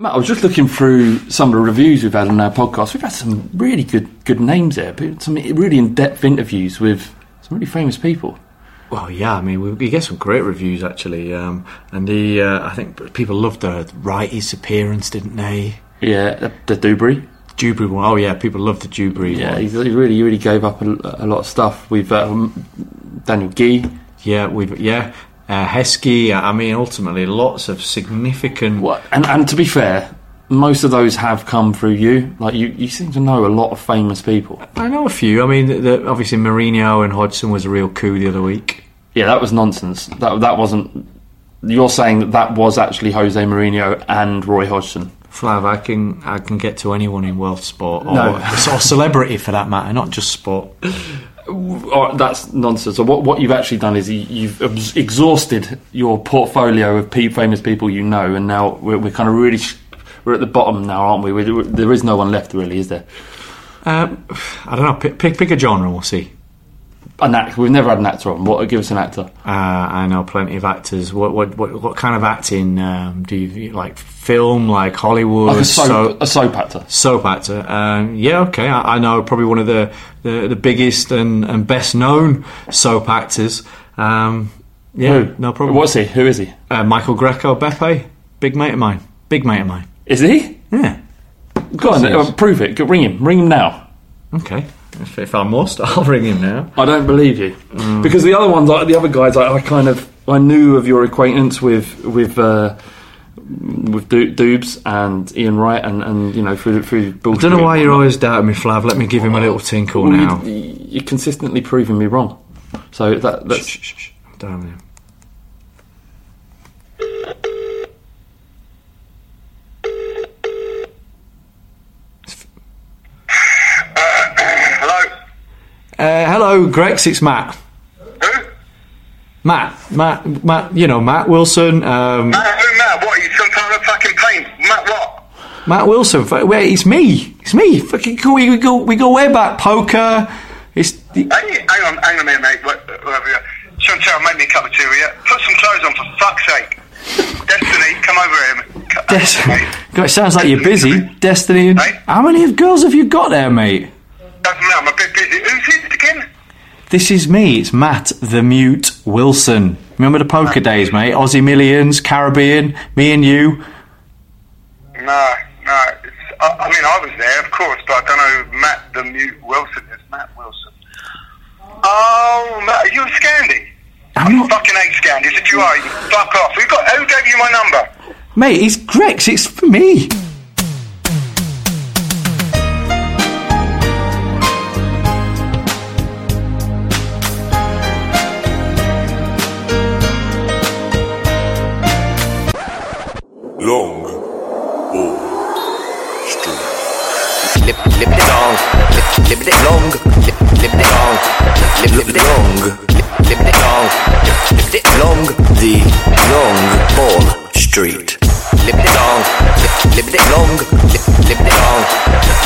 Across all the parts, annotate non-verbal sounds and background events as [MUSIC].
Matt, I was just looking through some of the reviews we've had on our podcast. We've had some really good good names there, but some really in depth interviews with some really famous people. Well, yeah, I mean, we, we get some great reviews actually, um, and the uh, I think people loved the Wrighty's appearance, didn't they? Yeah, the, the Dubry. Dewberry one. Oh yeah, people loved the Dewberry Yeah, one. he he really really gave up a, a lot of stuff. We've um, Daniel Gee. Yeah, we've yeah. Uh, Heskey, I mean, ultimately, lots of significant. What? And and to be fair, most of those have come through you. Like you, you seem to know a lot of famous people. I know a few. I mean, the, the, obviously, Mourinho and Hodgson was a real coup the other week. Yeah, that was nonsense. That that wasn't. You're saying that that was actually Jose Mourinho and Roy Hodgson. Flav, I can I can get to anyone in world sport or, No. or celebrity for that matter, not just sport. [LAUGHS] Oh, that's nonsense. So what what you've actually done is you- you've exhausted your portfolio of famous people you know, and now we're, we're kind of really sh- we're at the bottom now, aren't we? We're, there is no one left, really, is there? Um, I don't know. Pick, pick pick a genre. We'll see. An actor. We've never had an actor on. What? Give us an actor. Uh, I know plenty of actors. What what what, what kind of acting um, do you like? Film, like Hollywood, Like a soap, so- a soap actor. soap actor. Um, yeah, okay. I, I know probably one of the, the, the biggest and, and best known soap actors. Um, yeah, Who? no problem. What's he? Who is he? uh, Michael Greco Beppe? Big mate of mine. Big mate of mine. Is he? Yeah. Go on, uh, prove it. Go, ring him. Ring him now. Okay. If, if I must, [LAUGHS] I'll ring him now. I don't believe you because the other ones, like the other guys, I, I kind of I knew of your acquaintance with with uh, with Du- Dubes and Ian Wright, and, and you know through through. I don't know why you're always doubting me, Flav. Let me give him a little tinkle Well, now. You, you're consistently proving me wrong. So that that's Shh, shh, shh. Damn him. Hello? Uh, hello, Grex. It's Matt. Who? Matt, Matt, Matt. You know Matt Wilson. Um, Matt, who, Matt? What, are you some kind of fucking pain? Matt, what? Matt Wilson. Wait, it's me. It's me. Fucking cool. We, we go. We go way back. Poker. It's the, Hey, hang on, hang on a minute, mate. What, whatever you Chantel, make me a cup of tea, will you? Put some clothes on, for fuck's sake. Destiny, come over here, mate. Come- Destiny. [LAUGHS] God, it sounds like you're busy. Destiny. and- Hey? How many girls have you got there, mate? Doesn't matter, I'm a bit busy. Who's this again? This is me. It's Matt the Mute Wilson. Remember the poker days, mate? Aussie Millions, Caribbean, me and you. No, no. It's, I, I mean, I was there, of course, but I don't know who Matt the Mute Wilson is. Matt Wilson. Oh, Matt, are you a Scandi? I'm not, Fucking hate Scandis. If you are, you fuck off. Who, got, who gave you my number? mate. It's Grex. It's for me. Long Ball Street. Lip, lip it long, lip, lip it long, lip, lip it long, lip, lip it long, lip, lip it long, lip, lip it long, the long ball street. Lip it long, lip, lip it long, lip, lip it long,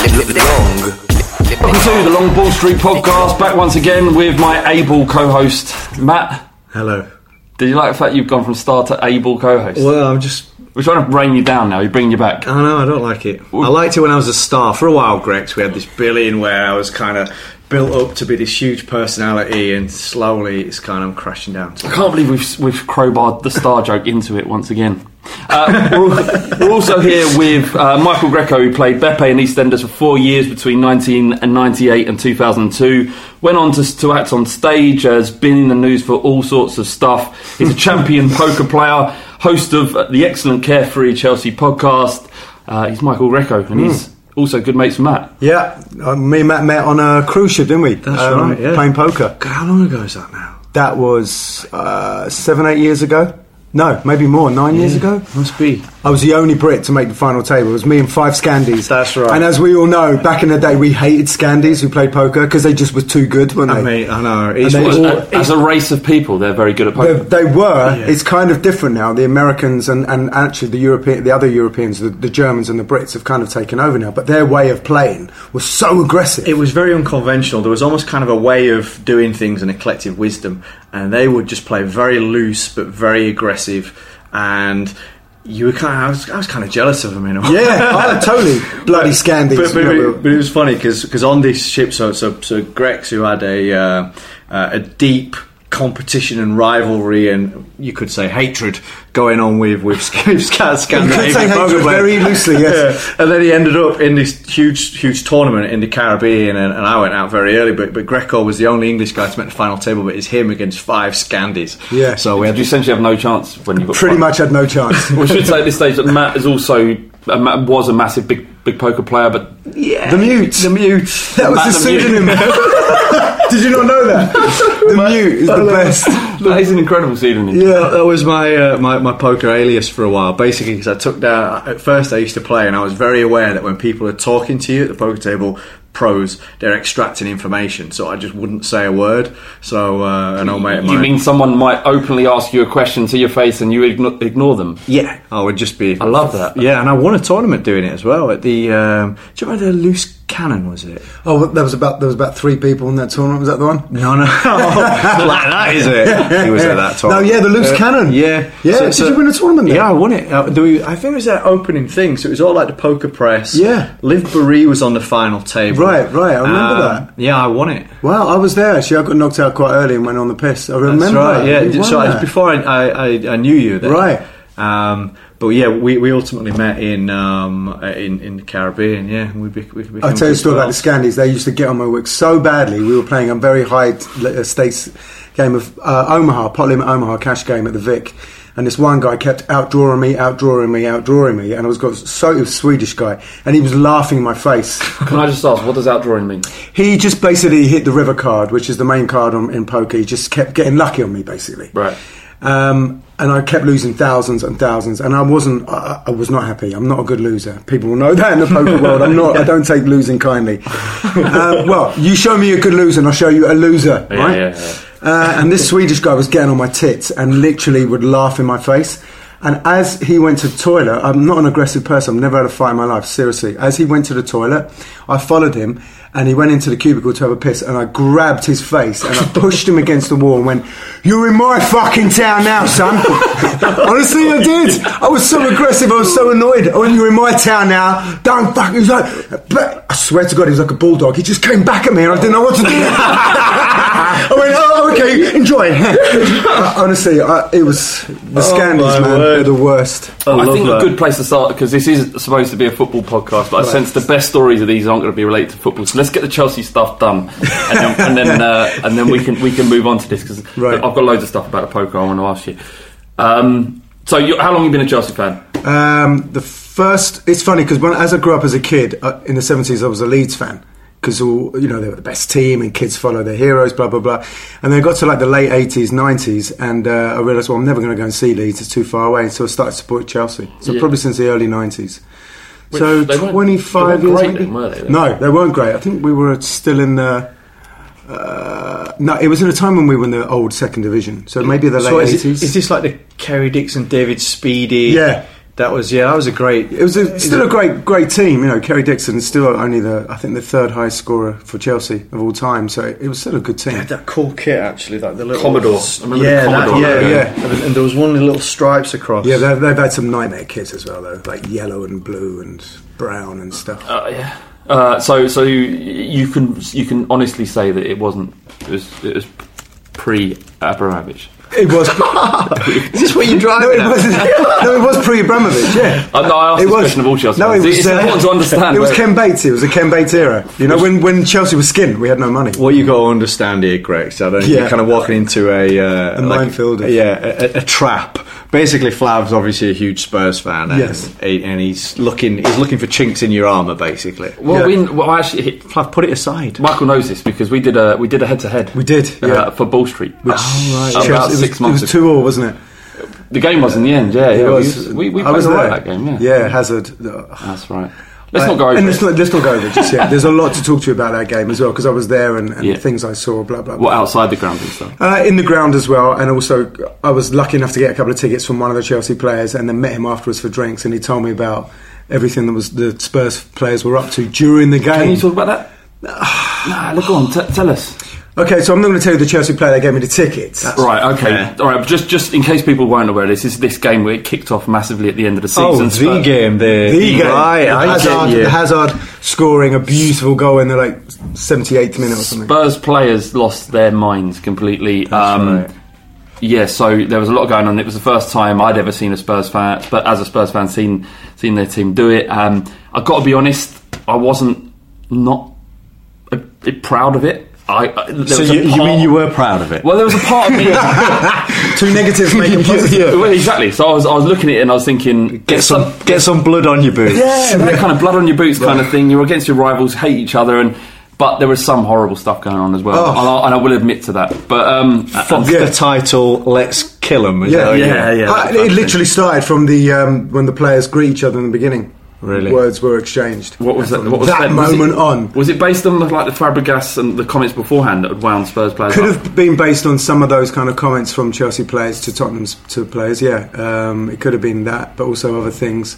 lip, lip it long, lip, lip welcome to the Long Ball Street podcast. Back once again with my able co-host Matt. Hello. Did you like the fact you've gone from star to able co-host? Well, I'm just We're trying to rein you down now. You're bringing you back. I know, I don't like it. I liked it when I was a star. For a while, Grex, we had this billing where I was kind of built up to be this huge personality, and slowly it's kind of crashing down. I can't believe we've we've crowbarred the star joke into it once again. Uh, we're, we're also here with uh, Michael Greco, who played Beppe in EastEnders for four years between 1998 and 2002. Went on to, to act on stage, has been in the news for all sorts of stuff. He's a champion poker player, host of the excellent Carefree Chelsea podcast. Uh, he's Michael Greco, and he's also good mates with Matt. Yeah, uh, me and Matt met on a cruise ship, didn't we? That's Um, right, yeah. Playing poker. God, how long ago is that now? That was uh, seven, eight years ago. No, maybe more. Nine years ago. Must be. I was the only Brit to make the final table. It was me and five Scandies. That's right. And as we all know, back in the day, we hated Scandies who played poker because they just were too good, weren't they? I mean, I know. It's they what- all- As, as a race of people, they're very good at poker. they were. It's kind of different now. The Americans and, and actually the European, the other Europeans, the, the Germans and the Brits have kind of taken over now. But their way of playing was so aggressive. it was very unconventional. There was almost kind of a way of doing things and a collective wisdom, and they would just play very loose but very aggressive. And you were kind of, I was, I was kind of jealous of them in a way. yeah, oh, [LAUGHS] totally bloody Scandies. But, but, but, but it was funny because on this ship, so so so Grex, who had a uh, uh, a deep competition and rivalry and you could say hatred going on with with Sc- Sc- Scandinavian say poker very loosely, yes. Yeah. And then he ended up in this huge huge tournament in the Caribbean, and, and I went out very early. But but Greco was the only English guy to make the final table. But it's him against five Scandies. Yeah. So we had you essentially have no chance when you got pretty five? much had no chance. [LAUGHS] We should say at this stage that Matt is also uh, Matt was a massive big big poker player, but yeah, The Mute. the mute. That was Matt the the Mute. pseudonym. [LAUGHS] Did you not know that? [LAUGHS] The mute is the best. that is an incredible pseudonym. Yeah, that was my, uh, my my poker alias for a while. Basically, because I took down. At first, I used to play, and I was very aware that when people are talking to you at the poker table, pros, they're extracting information. So I just wouldn't say a word. So uh, an old mate of You mean someone might openly ask you a question to your face and you igno- ignore them? Yeah, I would just be. I love that. Yeah, and I won a tournament doing it as well at the. Um, do you remember the loose cannon? Was it? Oh, there was about there was about three people in that tournament. Was that the one? No, no, [LAUGHS] not like that, is it? He was at that tournament. [LAUGHS] No, yeah, the loose Uh, cannon. Yeah, Yeah, did you win a tournament there? Yeah, I won it. Uh, do we, I think it was their opening thing, so it was all like the poker press. Yeah. Liv Boeree was on the final table. Right, right, right. I remember Um, that. Yeah, I won it. Wow, I was there. Actually, I got knocked out quite early and went on the piss. I remember. That's right. that. Yeah, so it was before I, I, I, I knew you. Then. Right. Um, but yeah, we, we ultimately met in um, in in the Caribbean. Yeah, we, be, we became I'll tell you a story about the. Scandies. They used to get on my wick so badly. We were playing a very high uh, stakes game of uh, Omaha, pot limit Omaha cash game at the Vic. And this one guy kept outdrawing me, outdrawing me, outdrawing me, and I was got so was a Swedish guy, and he was laughing in my face. [LAUGHS] Can I just ask, what does outdrawing mean? he just basically hit the river card, which is the main card on, in poker. He just kept getting lucky on me, basically. Right. Um, and I kept losing thousands and thousands, and I wasn't. I, I was not happy. I'm not a good loser. People will know that in the poker world. I'm not. I [LAUGHS] don't take losing kindly. uh, well, you show me a good loser, and I'll show you a loser, Yeah, right? yeah, yeah. Uh, and this Swedish guy was getting on my tits and literally would laugh in my face. And as he went to the toilet, I'm not an aggressive person. I've never had a fight in my life, seriously. As he went to the toilet, I followed him and he went into the cubicle to have a piss and I grabbed his face and I pushed him against the wall and went, You're in my fucking town now, son. [LAUGHS] Honestly, I did. I was so aggressive. I was so annoyed. I went, You're in my town now. Don't fuck. He was like, but I swear to God, he was like a bulldog. He just came back at me and I didn't know what to do. [LAUGHS] I went, Oh, okay, enjoy. [LAUGHS] Uh, honestly, I, it was the Scandies, my man. word. They're the worst. I I think that. a good place to start because this is supposed to be a football podcast, but I sense the best stories of these aren't going to be related to football. So let's get the Chelsea stuff done, and then and then, uh, and then we can we can move on to this because Right. I've got loads of stuff about the poker I want to ask you. Um, so, you, how long have you been a Chelsea fan? Um, the first, it's funny because when as I grew up as a kid uh, in the seventies, I was a Leeds fan because all you know they were the best team and kids follow their heroes, blah blah blah. And then I got to like the late eighties, nineties, and uh, I realised well I'm never going to go and see Leeds; it's too far away. And So I started to support Chelsea. So Yeah. probably since the early nineties. So they weren't- they weren't years, great maybe? then, they? No, they weren't great. I think we were still in the. Uh, no, it was in a time when we were in the old second division, so maybe the So late is, it, eighties. is this like the Kerry Dixon, David Speedie? Yeah. That was yeah, that was a great. It was a, still a great, great team. You know, Kerry Dixon is still only the, I think, the third highest scorer for Chelsea of all time. So it was still a good team. had that cool kit actually, like the little Commodore. I remember the yeah, Commodore that, logo. yeah, yeah. And there was one with little stripes across. Yeah, they've, they've had some nightmare kits as well, though, like yellow and blue and brown and stuff. Uh, yeah. Uh, so so you, you can you can honestly say that it wasn't it was it was pre Abramovich. It was. [LAUGHS] Is this what you're driving no, it was. no, it was pre Abramovich. Yeah. Uh, no, I asked It was- question of all Chelsea No, it was. It's uh, important to understand. It was Ken Bates. It was a Ken Bates era. You know, when when Chelsea was skint, we had no money. What you got to understand here, Greg, so I don't Yeah. you're kind of walking into a uh, A minefield of- yeah, a, a, a trap. Basically, Flav's obviously a huge Spurs fan, and, Yes. he- and he's looking he's looking for chinks in your armour, basically. Well, Yeah. we well actually Flav, put it aside. Michael knows this because we did a we did a head to head. We did, yeah. uh, for Ball Street. Which, About Chelsea- six it was, months It was two all, wasn't it? The game was in the end. Yeah, yeah. it we was. we, we I played was all right there. that game. Yeah, Yeah, Hazard. Ugh. that's right. Let's not go over and it. let's not, let's not go over it just yet. [LAUGHS] There's a lot to talk to you about that game as well because I was there and, and Yeah. things I saw. Blah blah. blah. What outside the ground and stuff. Uh, in the ground as well, and also I was lucky enough to get a couple of tickets from one of the Chelsea players, and then met him afterwards for drinks, and he told me about everything that was the Spurs players were up to during the game. Can you talk about that? [SIGHS] nah, look on. T- tell us. Okay, so I'm not going to tell you the Chelsea player that gave me the tickets. That's Right. Okay. Yeah. All right. Just just in case people weren't aware, this is this game where it kicked off massively at the end of the season. Oh, the Spurs- game, the, the game, Right, I Hazard, get you. Hazard scoring a beautiful goal in the like 78th minute or something. Spurs players lost their minds completely. um, right. Yeah, so there was a lot going on. It was the first time I'd ever seen a Spurs fan, but as a Spurs fan, seen seen their team do it. Um, I've got to be honest, I wasn't not a, a proud of it. I, I, So was a you, you mean you were proud of it? Well, there was a part of me. [LAUGHS] Two negatives make a [LAUGHS] positive. Well, exactly. So I was, I was looking at it and I was thinking, get some get some blood on your boots. yeah, that kind of blood on your boots kind of thing. You're against your rivals, hate each other, and but there was some horrible stuff going on as well, Oh. and, I, and I will admit to that. But um, Fuck Yeah. the title, let's kill them. Yeah, yeah, yeah, Uh, that's it literally started from the um, when the players greet each other in the beginning. Really? words were exchanged. what was that? What was that said? Was moment it- on? Was it based on the, like the Fabregas and the comments beforehand that had wound Spurs players? Could up? have been based on some of those kind of comments from Chelsea players to Tottenham's to players. Yeah, um, it could have been that, but also other things,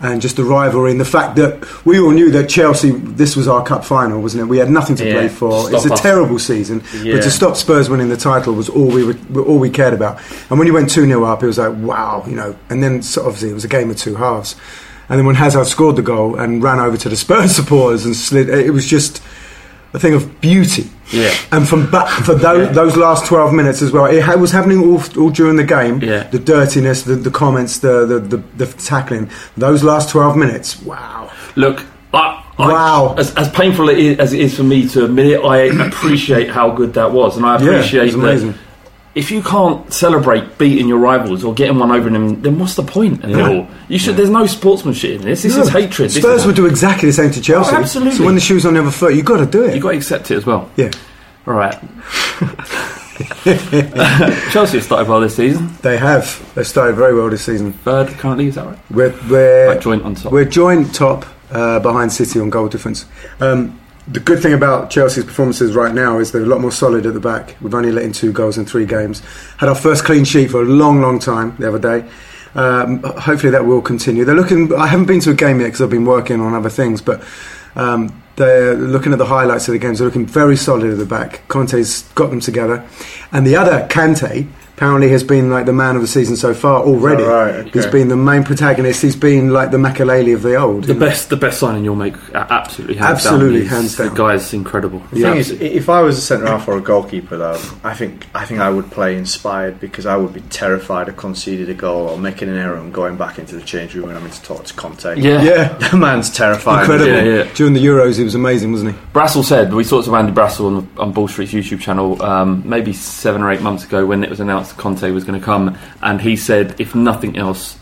and just the rivalry and the fact that we all knew that Chelsea. This was our cup final, wasn't it? We had nothing to Yeah, play for. It's a us. terrible season, Yeah. but to stop Spurs winning the title was all we were, all we cared about. And when you went two 0 up, it was like wow, you know. And then so obviously it was a game of two halves. And then when Hazard scored the goal and ran over to the Spurs [LAUGHS] supporters and slid, it was just a thing of beauty. Yeah. And from back for those, those last twelve minutes as well, it was happening all, all during the game. Yeah. The dirtiness, the, the comments, the, the, the, the tackling. Those last twelve minutes, wow. Look, I, I, Wow. As, as painful it is, as it is for me to admit it, I appreciate how good that was, and I Yeah, it appreciate amazing. that. If you can't celebrate beating your rivals or getting one over them, then what's the point it Yeah. all? You should. There's no sportsmanship in this. This No, is hatred. Spurs would do exactly the same to Chelsea. Oh, absolutely. So when the shoes on the other foot, you've got to do it. You've got to accept it as well. yeah. All right. [LAUGHS] Chelsea have started well this season. They have. They've started very well this season. Third currently, is that right? We're, we're Like joint on top. We're joint top uh, behind City on goal difference. Um, the good thing about Chelsea's performances right now is they're a lot more solid at the back. We've only let in two goals in three games. Had our first clean sheet for a long, long time the other day. Um, hopefully that will continue. They're looking. I haven't been to a game yet because I've been working on other things, but. Um, they're looking at the highlights of the games. They're looking very solid at the back. Conte's got them together, and the other Kante apparently has been like the man of the season so far already. Oh, right, okay. He's been the main protagonist. He's been like the Makelele of the old. The best, the best signing you'll make, absolutely, hands Absolutely, down. hands down. The guy's incredible. The thing is, if I was a centre half or a goalkeeper, though, I think I think I would play inspired because I would be terrified of conceding a goal or making an error and going back into the change room and having to talk to Conte. yeah, Yeah, [LAUGHS] the man's terrifying. incredible. Yeah, yeah. During the Euros, he was amazing, wasn't he? Brassell said we talked to Andy Brassell on, on Ball Street's YouTube channel um, maybe seven or eight months ago when it was announced that Conte was going to come, and he said if nothing else,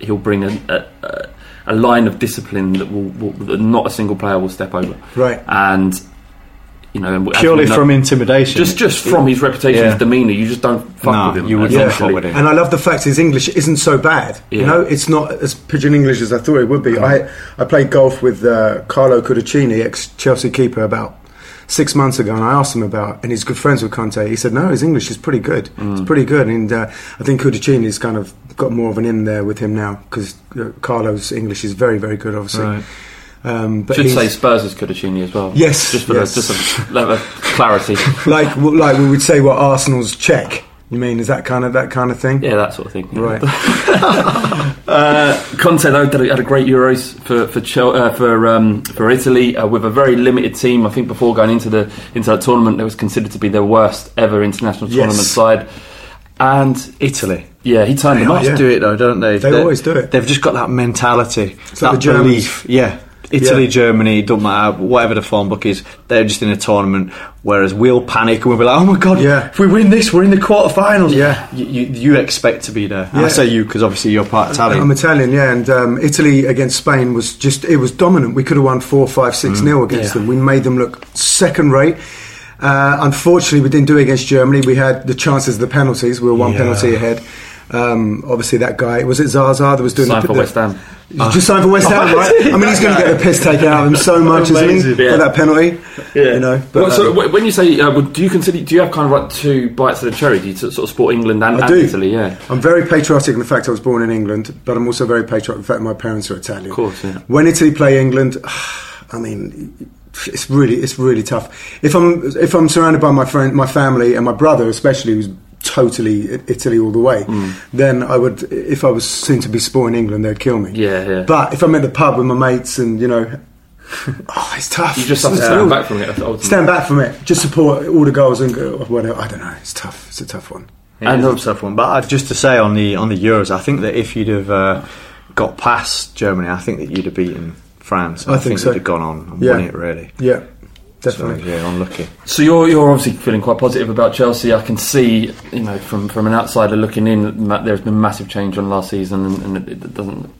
he'll bring a, a, a, a line of discipline that will, will that not a single player will step over. Right. and you know Purely know- from intimidation. just just from his reputation, Yeah. his demeanour, you just don't fuck No, with him. you would essentially. not fuck with him. And I love the fact his English isn't so bad. You know, it's not as pigeon English as I thought it would be. I I played golf with uh, Carlo Cudicini, ex Chelsea keeper, about six months ago, and I asked him about, and he's good friends with Conte. He said, no, his English is pretty good. It's pretty good, and uh, I think Cudicini is kind of got more of an in there with him now because uh, Carlo's English is very, very good, obviously. Right. Um, but Should say Spurs is Cudicini as well. Yes, just for yes. The, just a level of clarity. [LAUGHS] like like we would say what Arsenal's check. You mean is that kind of that kind of thing? Yeah, that sort of thing. Right. [LAUGHS] [LAUGHS] Uh, Conte though had a, had a great Euros for for Chel- uh, for um, for Italy uh, with a very limited team. I think before going into the into that tournament, it was considered to be their worst ever international Yes. tournament side. And Italy. yeah, he turned They them up. yeah. do it though, don't they? They always do it. They've just got that mentality, like that the belief. Yeah. Italy, Yeah. Germany, don't matter, whatever the form book is, they're just in a tournament. Whereas we'll panic and we'll be like, "Oh my god, Yeah. if we win this, we're in the quarterfinals." Yeah. you, you, you expect to be there. And I Yeah. say you because obviously you're part Italian. I'm Italian, yeah, and um, Italy against Spain was just it was dominant. We could have won four, five, six Mm. nil against them. We made them look second rate. Uh, unfortunately, we didn't do it against Germany. We had the chances of the penalties. We were one Yeah. penalty ahead. Um, obviously, that guy was it Zaza that was doing Signed the, for West Ham. He's just signed for West Ham, right? [LAUGHS] I mean, he's going to get the piss taken out of him so much, isn't he, Amazing. for that penalty? yeah. You know. But, Well, so um, when you say, uh, well, do you consider? Do you have kind of like two bites of the cherry? Do you sort of support England and, I and do. Italy? Yeah. I'm very patriotic in the fact I was born in England, but I'm also very patriotic in the fact my parents are Italian. Of course, yeah. When Italy play England, [SIGHS] I mean, it's really it's really tough. If I'm if I'm surrounded by my friend, my family, and my brother especially, who's totally Italy all the way, Mm. then I would. If I was seen to be supporting England, they'd kill me. Yeah, yeah. But if I'm at the pub with my mates, and you know. [LAUGHS] Oh, it's tough. You just have to stand tough. back from it. ultimately. Stand back from it. Just support all the goals and go, whatever. I don't know. It's tough. It's a tough one. It And is the- a tough one. But just to say on the on the Euros, I think that if you'd have uh, got past Germany, I think that you'd have beaten France. I think so. you'd have gone on and Yeah. won it really. Yeah, So, definitely. yeah, unlucky. So you're you're obviously feeling quite positive about Chelsea. I can see, you know, from from an outsider looking in, there's been massive change on last season, and, and it, doesn't.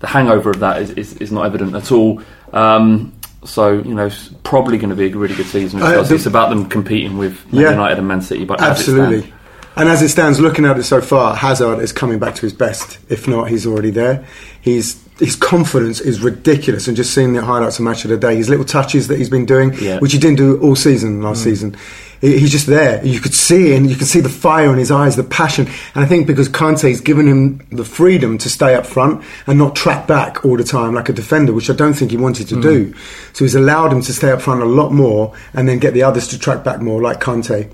The hangover of that is, is, is not evident at all. Um, so you know, it's probably going to be a really good season. Uh, the- it's about them competing with Man Yeah. United and Man City. But Absolutely. And as it stands, looking at it so far, Hazard is coming back to his best. If not, he's already there. He's his confidence is ridiculous, and just seeing the highlights of match of the day, his little touches that he's been doing, Yeah. which he didn't do all season last Mm. season. He- He's just there. You could see and you could see the fire in his eyes, the passion. And I think because Kante's given him the freedom to stay up front and not track back all the time like a defender, which I don't think he wanted to Mm. do. So he's allowed him to stay up front a lot more and then get the others to track back more, like Kante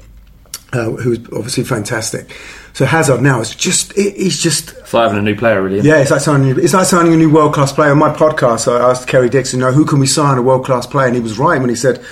uh, who's obviously fantastic. So Hazard now is just he- he's just it's like having a new player, really. yeah, it's like signing it's like signing a new world class player. On my podcast, I asked Kerry Dixon, you know, who can we sign a world class player, and he was right when he said.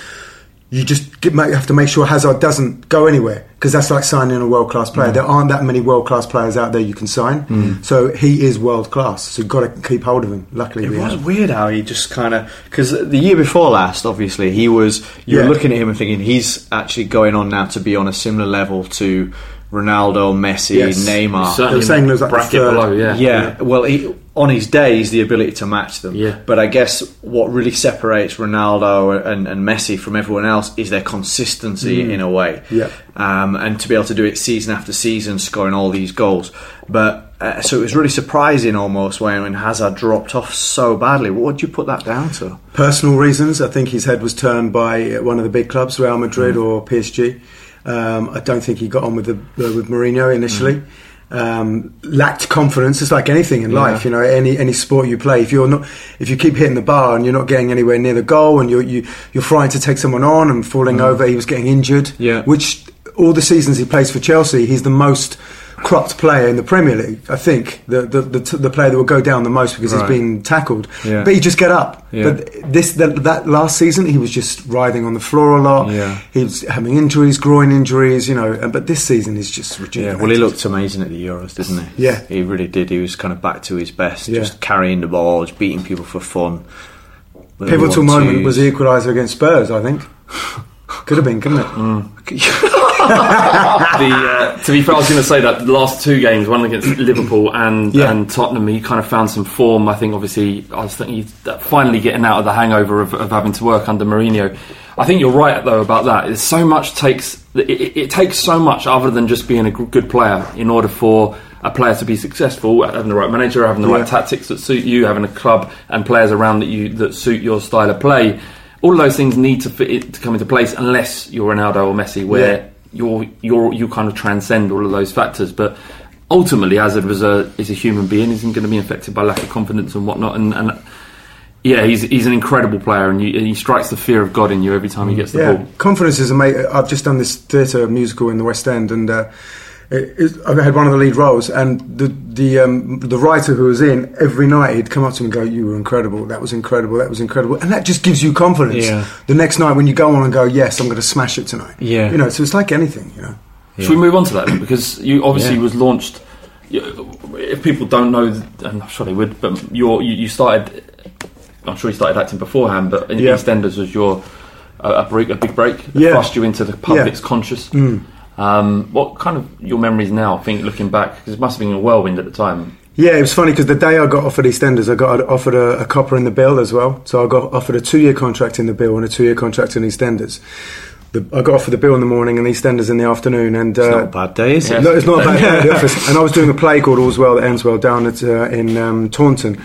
You just have to make sure Hazard doesn't go anywhere because that's like signing a world class player. Mm. There aren't that many world class players out there you can sign, mm. so he is world class. So you've got to keep hold of him. Luckily, It we was have. weird how he just kind of because the year before last, obviously he was. You Yeah. looking at him and thinking he's actually going on now to be on a similar level to Ronaldo, Messi, Yes. Neymar. Certainly They were saying in there the was like the bracket third. below. Yeah. Yeah, well, he, on his day, he's the ability to match them. Yeah. But I guess what really separates Ronaldo and, and Messi from everyone else is their consistency in a way. Yeah. Um, and to be able to do it season after season, scoring all these goals. But uh, so it was really surprising almost when, when Hazard dropped off so badly. What would you put that down to? personal reasons. I think his head was turned by one of the big clubs, Real Madrid Mm. or PSG. Um, I don't think he got on with the uh, with Mourinho initially. Mm. Um, lacked confidence. It's like anything in life, you know. Any any sport you play, if you're not, if you keep hitting the bar and you're not getting anywhere near the goal, and you're you, you're trying to take someone on and falling over, he was getting injured. Mm. Yeah. Which all the seasons he plays for Chelsea, he's the most cropped player in the Premier League. I think the the the, t- the player that will go down the most because Right. he's been tackled. Yeah. But he just get up. Yeah. But this that, that last season he was just writhing on the floor a lot. Yeah. He was having injuries, groin injuries, you know. and- But this season he's just Yeah, well, he looked amazing at the Euros, didn't he? Yeah. he really did. He was kind of back to his best, Yeah. just carrying the ball, just beating people for fun. Pivotal moment was the equaliser against Spurs. I think [LAUGHS] could have been, couldn't it? [LAUGHS] the, uh, to be fair, I was going to say that the last two games, one against Liverpool and Yeah. and Tottenham, he kind of found some form. I think, obviously, I was thinking he's finally getting out of the hangover of, of having to work under Mourinho. I think you're right though about that. It's so much takes it, it, it takes so much other than just being a g- good player in order for a player to be successful, having the right manager, having the Yeah. right tactics that suit you, having a club and players around that you that suit your style of play. All of those things need to fit to come into place unless you're Ronaldo or Messi, where Yeah. you're you're you kind of transcend all of those factors. But ultimately, Hazard was a is a human being. Isn't going to be affected by lack of confidence and whatnot. And, and yeah, he's he's an incredible player, and, you, and he strikes the fear of God in you every time he gets the yeah, ball. confidence is amazing. I've just done this theatre musical in the West End, and uh, it, it, I had one of the lead roles. And the the um, the writer who was in every night he'd come up to me and go, "You were incredible. That was incredible. That was incredible." And that just gives you confidence. Yeah. The next night when you go on and go, "Yes, I'm going to smash it tonight." Yeah. You know, so it's like anything. You know. Should we move on to that then? Because you obviously Yeah. was launched. If people don't know, and I'm sure they would, but you're, you you started. I'm sure you started acting beforehand, but in Yeah. EastEnders was your a, a, break, a big break that Yeah. thrust you into the public's Yeah. conscious. Mm. Um, what kind of your memories now? I think looking back, because it must have been a whirlwind at the time. Yeah, it was funny because the day I got offered EastEnders, I got offered a, a copper in the bill as well. So I got offered a two-year contract in the bill and a two-year contract in EastEnders. The, I got offered the bill in the morning and EastEnders in the afternoon. And uh, It's not a bad day, is it? No, it's not a bad [LAUGHS] day at the office. And I was doing a play called All's Well That Ends Well down at, uh, in um, Taunton.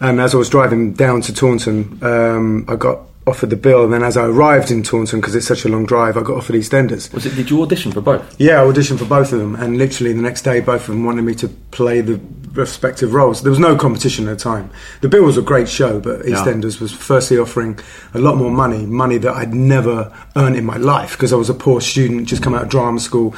And as I was driving down to Taunton, um, I got offered the bill. And then as I arrived in Taunton, because it's such a long drive, I got offered EastEnders. Was it? Did you audition for both? Yeah, I auditioned for both of them, and literally the next day, both of them wanted me to play the respective roles. There was no competition at the time. The bill was a great show, but Yeah. EastEnders was firstly offering a lot more money, money that I'd never earned in my life because I was a poor student, just come out of drama school,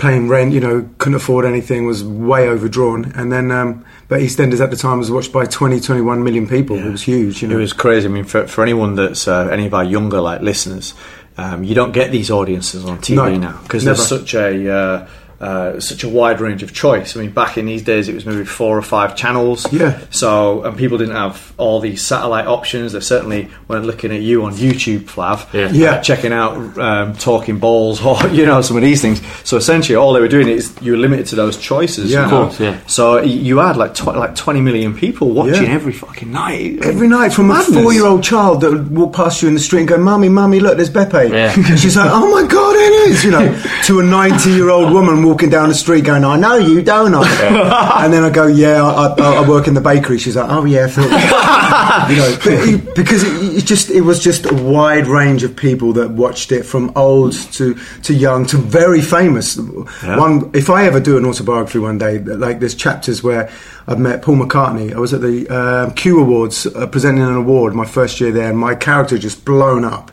paying rent, you know, couldn't afford anything, was way overdrawn. And then, um, but EastEnders at the time was watched by 20, 21 million people. It was huge, you know. It was crazy. I mean, for, for anyone that's uh, any of our younger like listeners, um, you don't get these audiences on TV No, now because there's such a uh, uh, such a wide range of choice. I mean, back in these days, it was maybe four or five channels. Yeah. So and people didn't have all these satellite options. They certainly weren't looking at you on YouTube, Flav. Yeah. Yeah. uh, checking out um, talking balls [LAUGHS] or you know some of these things. So essentially, all they were doing is you were limited to those choices. Yeah. Of course, yeah. So you had like tw- like 20 million people watching Yeah. every fucking night. Every night from Madness. a four-year-old child that would walk past you in the street and go, "Mummy, mummy, look, there's Beppe." Yeah. And [LAUGHS] she's like, "Oh my god, it is!" You know, to a ninety-year-old woman walking down the street going, "I know you, don't I?" [LAUGHS] and then I go, "Yeah, I, I, I work in the bakery." She's like, "Oh yeah," I thought-" [LAUGHS] you know, because it, it just it was just a wide range of people that watched it, from old to to young to very famous. One, if I ever do an autobiography one day, like there's chapters where I've met Paul McCartney. I was at the um Q Awards uh, presenting an award my first year there, and my character just blown up.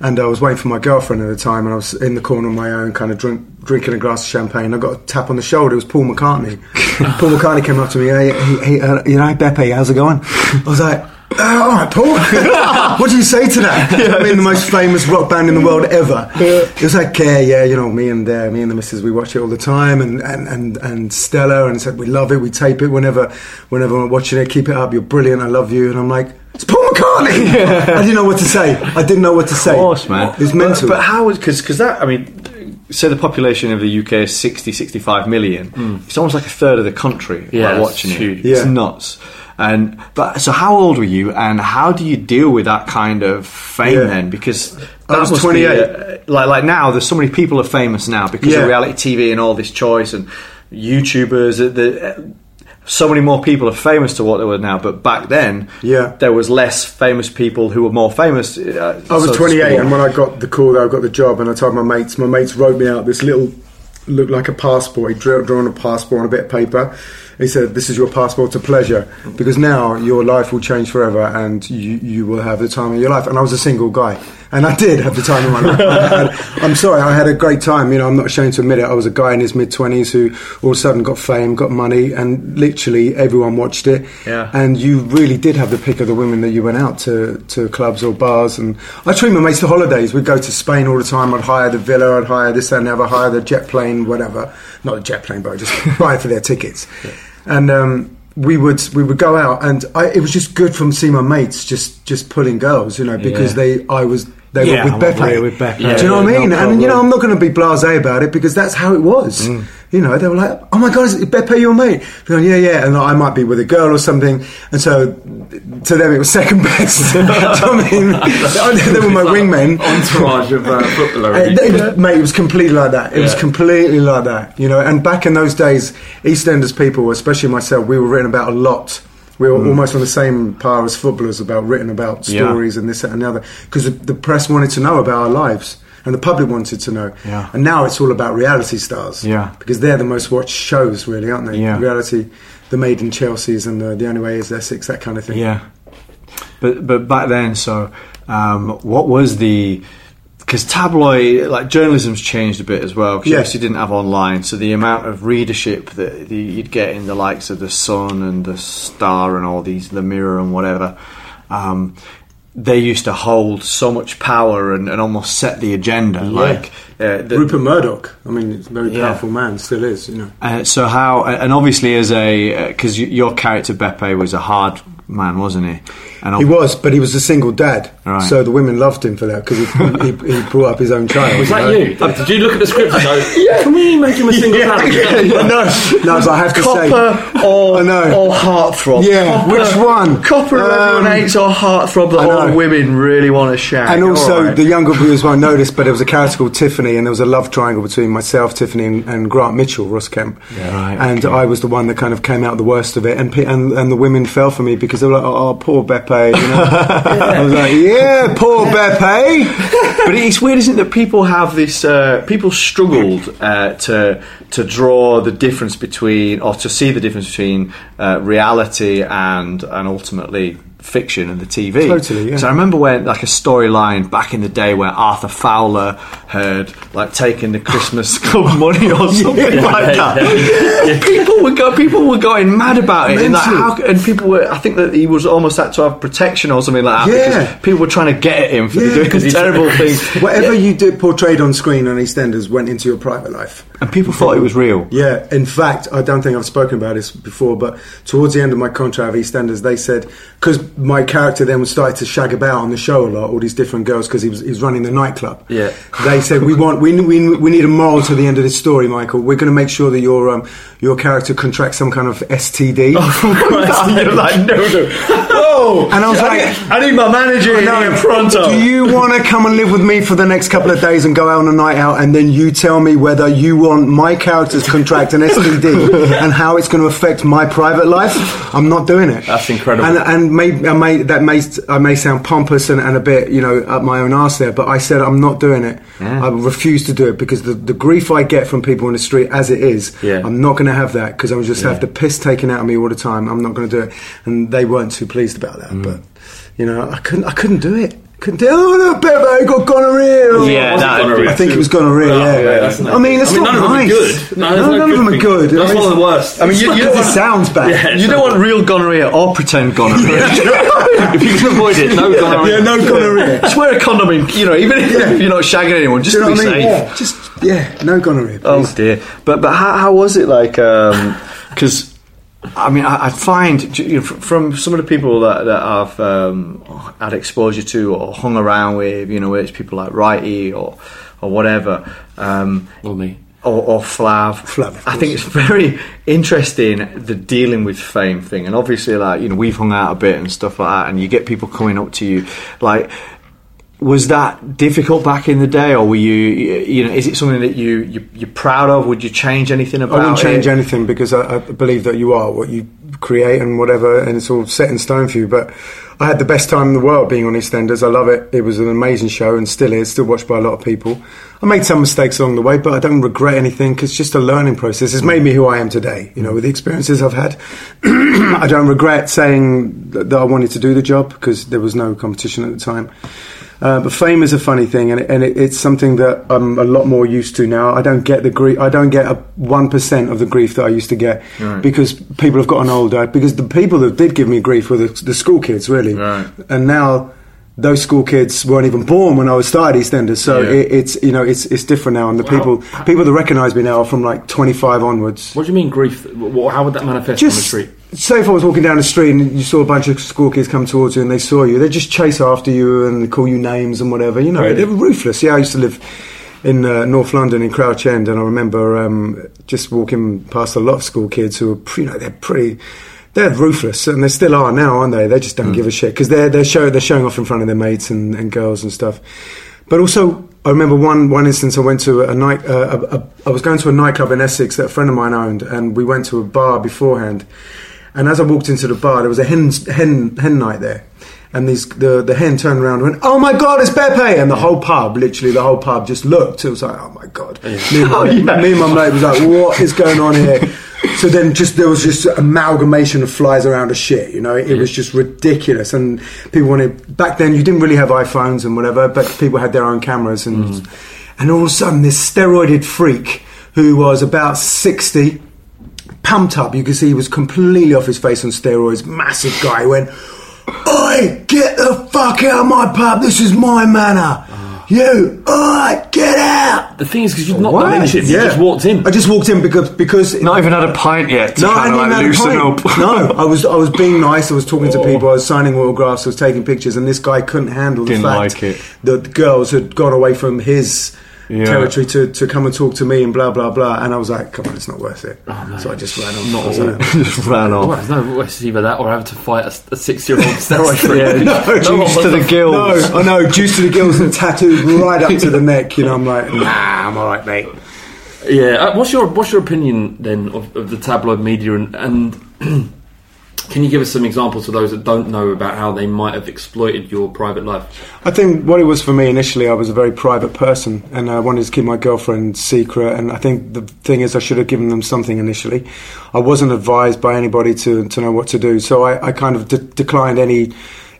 And I was waiting for my girlfriend at the time, and I was in the corner on my own, kind of drink, drinking a glass of champagne. I got a tap on the shoulder. It was Paul McCartney. [LAUGHS] Paul McCartney came up to me. Hey, hey, hey uh, you know, Beppe, how's it going? I was like. Uh, all right, Paul. [LAUGHS] what do you say to that? [LAUGHS] I mean, the most famous rock band in the world ever. It was like, yeah, yeah, you know, me and uh, me and the missus, we watch it all the time, and and and, and Stella, and said we love it, we tape it whenever, whenever we're watching it. Keep it up, you're brilliant, I love you, and I'm like, it's Paul McCartney. [LAUGHS] I didn't know what to say. I didn't know what to say. Of course, man. It's mental. But, but how was because because that I mean, so the population of the UK is 60, 65 million. It's almost like a third of the country. Yeah, watching it. huge. It's nuts. And but so how old were you, and how do you deal with that kind of fame Yeah. then? Because I was must be, 28. uh, like like now, there's so many people are famous now because Yeah. of reality TV and all this choice and YouTubers. uh, The, uh, so many more people are famous to what they were now, but back then, Yeah. there was less famous people who were more famous. Uh, I was so 28, and when I got the call that I got the job, and I told my mates, my mates wrote me out this little, looked like a passport. He drew, drawn a passport on a bit of paper. He said, "This is your passport to pleasure, because now your life will change forever, and you, you will have the time of your life." And I was a single guy, and I did have the time of my life. I'm sorry, I had a great time. You know, I'm not ashamed to admit it. I was a guy in his mid 20s who all of a sudden got fame, got money, and literally everyone watched it. Yeah. And you really did have the pick of the women that you went out to, to clubs or bars. And I treat my mates to holidays. We'd go to Spain all the time. I'd hire the villa, I'd hire this, and the other, hire the jet plane, whatever. Not a jet plane, but I just [LAUGHS] buy for their tickets. And um, we would we would go out, and I, it was just good from seeing my mates just just pulling girls, you know, because Yeah. they I was. They Yeah, were with Beppe. with Beppe. Do you know what I mean? no and you know. I'm not going to be blasé about it because that's how it was. Mm. You know, they were like, "Oh my god, is Beppe your mate?" They're going, yeah, yeah, and I might be with a girl or something, and so to them it was second best. [LAUGHS] Do you know what I mean? [LAUGHS] [LAUGHS] they were my wingmen. Entourage of uh, footballer. Mate, it was completely like that. It was completely like that, you know. And back in those days, EastEnders people, especially myself, we were written about a lot. We were almost on the same par as footballers about written about Mm. Yeah. stories and this that, and the other because the, the press wanted to know about our lives. and the public wanted to know. Yeah. And now it's all about reality stars. Yeah. because they're the most watched shows, really, aren't they? Yeah. Reality, the Made in Chelsea's and the, the Only Way is Essex, that kind of thing. Yeah, but but back then, so um, what was the? Because tabloid, like journalism's changed a bit as well. Because Yeah. you obviously didn't have online, so the amount of readership that the, you'd get in the likes of the Sun and the Star and all these, the Mirror and whatever, um, they used to hold so much power and, and almost set the agenda. Like uh, the, Rupert Murdoch. I mean, it's a very Yeah. powerful man, still is. You know. Uh, so how, and obviously as a, because your character Beppe was a hard man, wasn't he? And He was, but he was a single dad, Right. so the women loved him for that because he, he, he brought up his own child. Was that know? you? Did you look at the script and go, [LAUGHS] can we make him a single dad? [LAUGHS] no, no, but I have to say, Copper or, I know. or heartthrob? Yeah, Copper- which one? Copper Um, everyone hates or heartthrob that all women really want to share. and also All right. the younger viewers won't notice, but there was a character called Tiffany, and there was a love triangle between myself, Tiffany, and, and Grant Mitchell, Ross Kemp. right, and I was the one that kind of came out the worst of it, and and, and the women fell for me because they were like, "Oh, poor Beppe," you know. I was like, "Yeah, poor Beppe." but it's weird, isn't it, that people have this? Uh, people struggled uh, to to draw the difference between, or to see the difference between uh, reality and and ultimately fiction and the TV. Totally, yeah. So I remember when like a storyline back in the day where Arthur Fowler had like taken the Christmas [LAUGHS] club money or something like that. [LAUGHS] People were go, people were going mad about it, and, like, how, and people were. I think that he was almost had to have protection or something like that Yeah. because people were trying to get at him for Yeah, doing [LAUGHS] these terrible things. Whatever you did portrayed on screen on EastEnders went into your private life. And people thought it was real. Yeah, in fact, I don't think I've spoken about this before, but towards the end of my contract with EastEnders, they said because my character then started to shag about on the show a lot, all these different girls, because he was, he was running the nightclub. Yeah. they said we want we, we, we need a moral to the end of this story, Michael. We're going to make sure that your um, your character contracts some kind of [LAUGHS] STD. and [LAUGHS] you're like, no, no. Whoa! And I was I like, need, I need my manager I know. here pronto. Do you want to come and live with me for the next couple of days and go out on a night out, and then you tell me whether you want my character to contract an STD [LAUGHS] and how it's going to affect my private life? I'm not doing it. That's incredible. And, and may, I may, that may I may sound pompous and, and a bit, you know, up my own arse there, but I said I'm not doing it. I refuse to do it because the, the grief I get from people in the street, as it is, Yeah. I'm not going to have that because I would just have the piss taken out of me all the time. I'm not going to do it, and they weren't too pleased about that. Mm. But you know, I couldn't, I couldn't do it. Oh no, Beppe got gonorrhea. Yeah, it that- gonorrhea? I think it was gonorrhea. Oh, yeah, yeah, that's I mean, it's I mean, not none of them are nice. good. No, there's no none of them are good good. That's I mean, one of the worst. I mean, you, you, Because it sounds bad. Yeah. you don't want real gonorrhea or pretend gonorrhea. [LAUGHS] if you can avoid it, no gonorrhea. Yeah, no gonorrhea. [LAUGHS] just wear a condom, in, you know, even if you're not shagging anyone, just Do you know to be what I mean? safe. Yeah, just yeah, no gonorrhea. Oh Please. dear! But but how, how was it like? Um, because I mean, I, I find you know, from some of the people that, that I've um, had exposure to or hung around with, you know, it's people like Wrighty or or whatever. Um, Or me. or, or Flav. Flav, of I think it's very interesting the dealing with fame thing, and obviously, like you know, we've hung out a bit and stuff like that, and you get people coming up to you, like. Was that difficult back in the day, or were you, you know, is it something that you, you you're proud of? Would you change anything about it? I wouldn't change it? anything because I, I believe that you are what you create and whatever, and it's all set in stone for you. But I had the best time in the world being on EastEnders. I love it. It was an amazing show and still is, still watched by a lot of people. I made some mistakes along the way, but I don't regret anything because it's just a learning process. It's made me who I am today, you know, with the experiences I've had. [CLEARS THROAT] I don't regret saying that, that I wanted to do the job because there was no competition at the time. Uh, but fame is a funny thing, and, it, and it, it's something that I'm a lot more used to now. I don't get the grief. I don't get a one percent of the grief that I used to get Right. because people have gotten older. Because the people that did give me grief were the, the school kids, really. Right. And now those school kids weren't even born when I was started EastEnders. So Yeah. it, it's you know it's it's different now, and the people people that recognise me now are from like 25 onwards. What do you mean grief? How would that manifest on the Just street? Say if I was walking down the street and you saw a bunch of school kids come towards you and they saw you, they'd just chase after you and call you names and whatever. You know, Really? they were ruthless. Yeah, I used to live in uh, North London in Crouch End, and I remember um, just walking past a lot of school kids who were, pre- you know, they're pretty. They're ruthless, and they still are now, aren't they? They just don't give a shit because they're they're, show, they're showing off in front of their mates and, and girls and stuff. But also, I remember one one instance. I went to a night. Uh, a, a, I was going to a nightclub in Essex that a friend of mine owned, and we went to a bar beforehand. And as I walked into the bar, there was a hen hen hen night there, And these the the hen turned around and went, "Oh my god, it's Beppe!" And the whole pub, literally the whole pub, just looked. It was like, "Oh my god!" Me, and my, [LAUGHS] Oh, yeah. me and my mate was like, "What is going on here?" [LAUGHS] So then, just there was just amalgamation of flies around a shit. You know, it was just ridiculous. And people wanted back then. You didn't really have iPhones and whatever, but people had their own cameras. And mm. and all of a sudden, this steroided freak who was about sixty pumped up. You could see he was completely off his face on steroids. Massive guy. He went, Oi, get the fuck out of my pub. This is my manor. You, oi, get out. The thing is, because you've not done any shit, you just walked in. I just walked in because because Not even had a pint yet to no, I kind of didn't like have a pint. no, [LAUGHS] I was I was being nice. I was talking to oh. people. I was signing autographs. I was taking pictures, and this guy couldn't handle the Didn't fact like it. that the girls had gone away from his. Yeah. Territory to, to come and talk to me and blah blah blah and I was like, come on, it's not worth it. so I just ran off. Not was like, [LAUGHS] just ran Well, off. there's no worse either that or having to fight a, a six-year-old [LAUGHS] steroid freak. Yeah, [LAUGHS] No, juice to the gills. No, I know, juice to the gills and tattooed right up to the neck. You know, I'm like, nah, I'm all right, mate. Yeah. Uh, what's your What's your opinion then of, of the tabloid media and, and [CLEARS THROAT] can you give us some examples for those that don't know about how they might have exploited your private life? I think what it was for me initially, I was a very private person, and I wanted to keep my girlfriend secret. And I think the thing is, I should have given them something initially. I wasn't advised by anybody to to know what to do, so I, I kind of de- declined any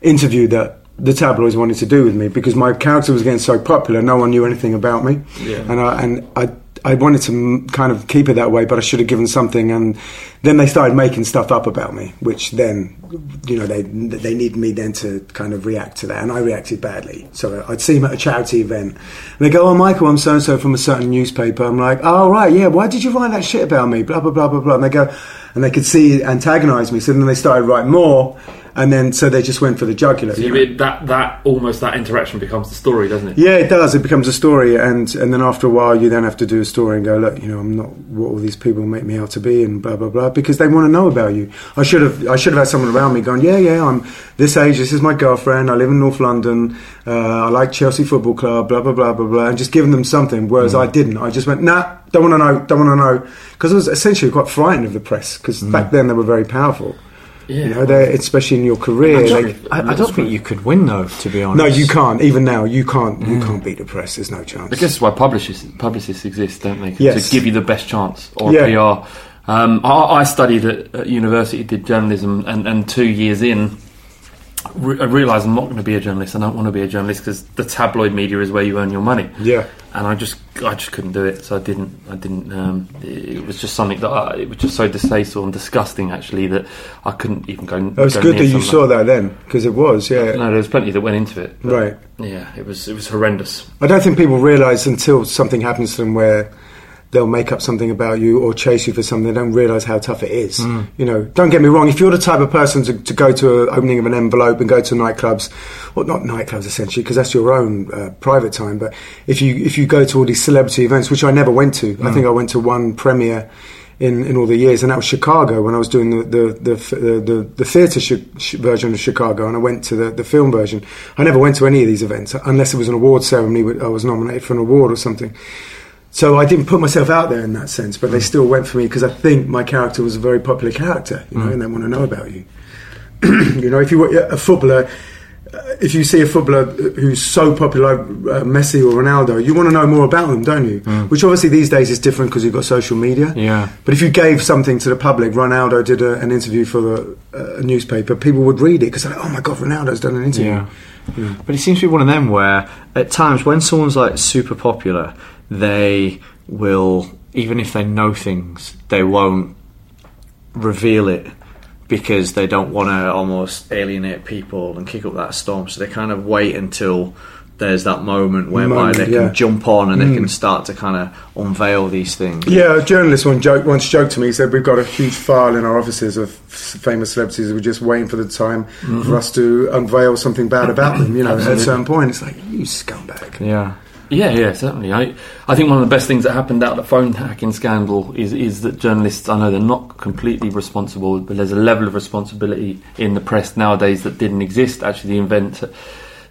interview that the tabloids wanted to do with me because my character was getting so popular. No one knew anything about me, Yeah. and I and I. I wanted to kind of keep it that way, but I should have given something. And then they started making stuff up about me, which then, you know, they they needed me then to kind of react to that, and I reacted badly. So I'd see them at a charity event, and they go, "Oh, Michael, I'm so and so from a certain newspaper." I'm like, "Oh, right, yeah. Why did you write that shit about me?" Blah blah blah blah blah. And they go, and they could see antagonise me. So then they started writing more, and then so they just went for the jugular. So you, that that almost that interaction becomes the story, doesn't it? Yeah, it does. It becomes a story, and and then after a while, you then have to do a story and go, look, you know, I'm not what all these people make me out to be, and blah blah blah, because they want to know about you. I should have I should have had someone around me going, yeah, yeah, I'm this age. This is my girlfriend. I live in North London. Uh, I like Chelsea Football Club. Blah blah blah blah blah, and just giving them something. Whereas I didn't. I just went, nah, don't want to know, don't want to know, because I was essentially quite frightened of the press, because back then they were very powerful. Yeah. You know, they especially in your career. I don't, I, I don't think you could win though, to be honest. no, you can't. Even now, you can't. You can't beat the press. There's no chance. I guess that's why publicists publicists exist, don't they? Yes. To give you the best chance or Yeah. PR. Um, I, I studied at, at university, did journalism, and, and two years in, re- I realised I'm not going to be a journalist. I don't want to be a journalist because the tabloid media is where you earn your money. Yeah. and I just I just couldn't do it. So I didn't. I didn't. Um, it, it was just something that I, it was just so distasteful and disgusting actually that I couldn't even go. It was go good that you saw that then, because it was, yeah. No, there was plenty that went into it. Right. Yeah, it was it was horrendous. I don't think people realise until something happens to them where they'll make up something about you or chase you for something. They don't realise how tough it is. Mm. You know, don't get me wrong. If you're the type of person to, to go to an opening of an envelope and go to nightclubs, well, not nightclubs essentially, because that's your own uh, private time. But if you if you go to all these celebrity events, which I never went to, I Mm. think I went to one premiere. In, in all the years, and that was Chicago when I was doing the the the, the, the, the theatre sh- sh- version of Chicago, and I went to the, the film version. I never went to any of these events unless it was an award ceremony. I was nominated for an award or something. So I didn't put myself out there in that sense, but they still went for me because I think my character was a very popular character, you know, Mm. and they want to know about you. [CLEARS THROAT] you know, if you were a footballer, uh, if you see a footballer who's so popular, like uh, Messi or Ronaldo, you want to know more about them, don't you? Which obviously these days is different because you've got social media. Yeah. But if you gave something to the public, Ronaldo did a, an interview for the, uh, a newspaper, people would read it because they're like, oh my god, Ronaldo's done an interview. Yeah. But it seems to be one of them where, at times, when someone's like super popular, they will, even if they know things, they won't reveal it because they don't want to almost alienate people and kick up that storm. So they kind of wait until there's that moment whereby Moment, they can yeah. jump on and they Mm. can start to kind of unveil these things. Yeah, a journalist one joke, once joked to me. He said, "We've got a huge file in our offices of famous celebrities. We're just waiting for the time Mhm. for us to unveil something bad about them." You know, at a certain point, it's like you scumbag. Yeah. Yeah, yeah, certainly. I, I think one of the best things that happened out of the phone hacking scandal is is that journalists. I know they're not completely responsible, but there's a level of responsibility in the press nowadays that didn't exist. Actually, the invent,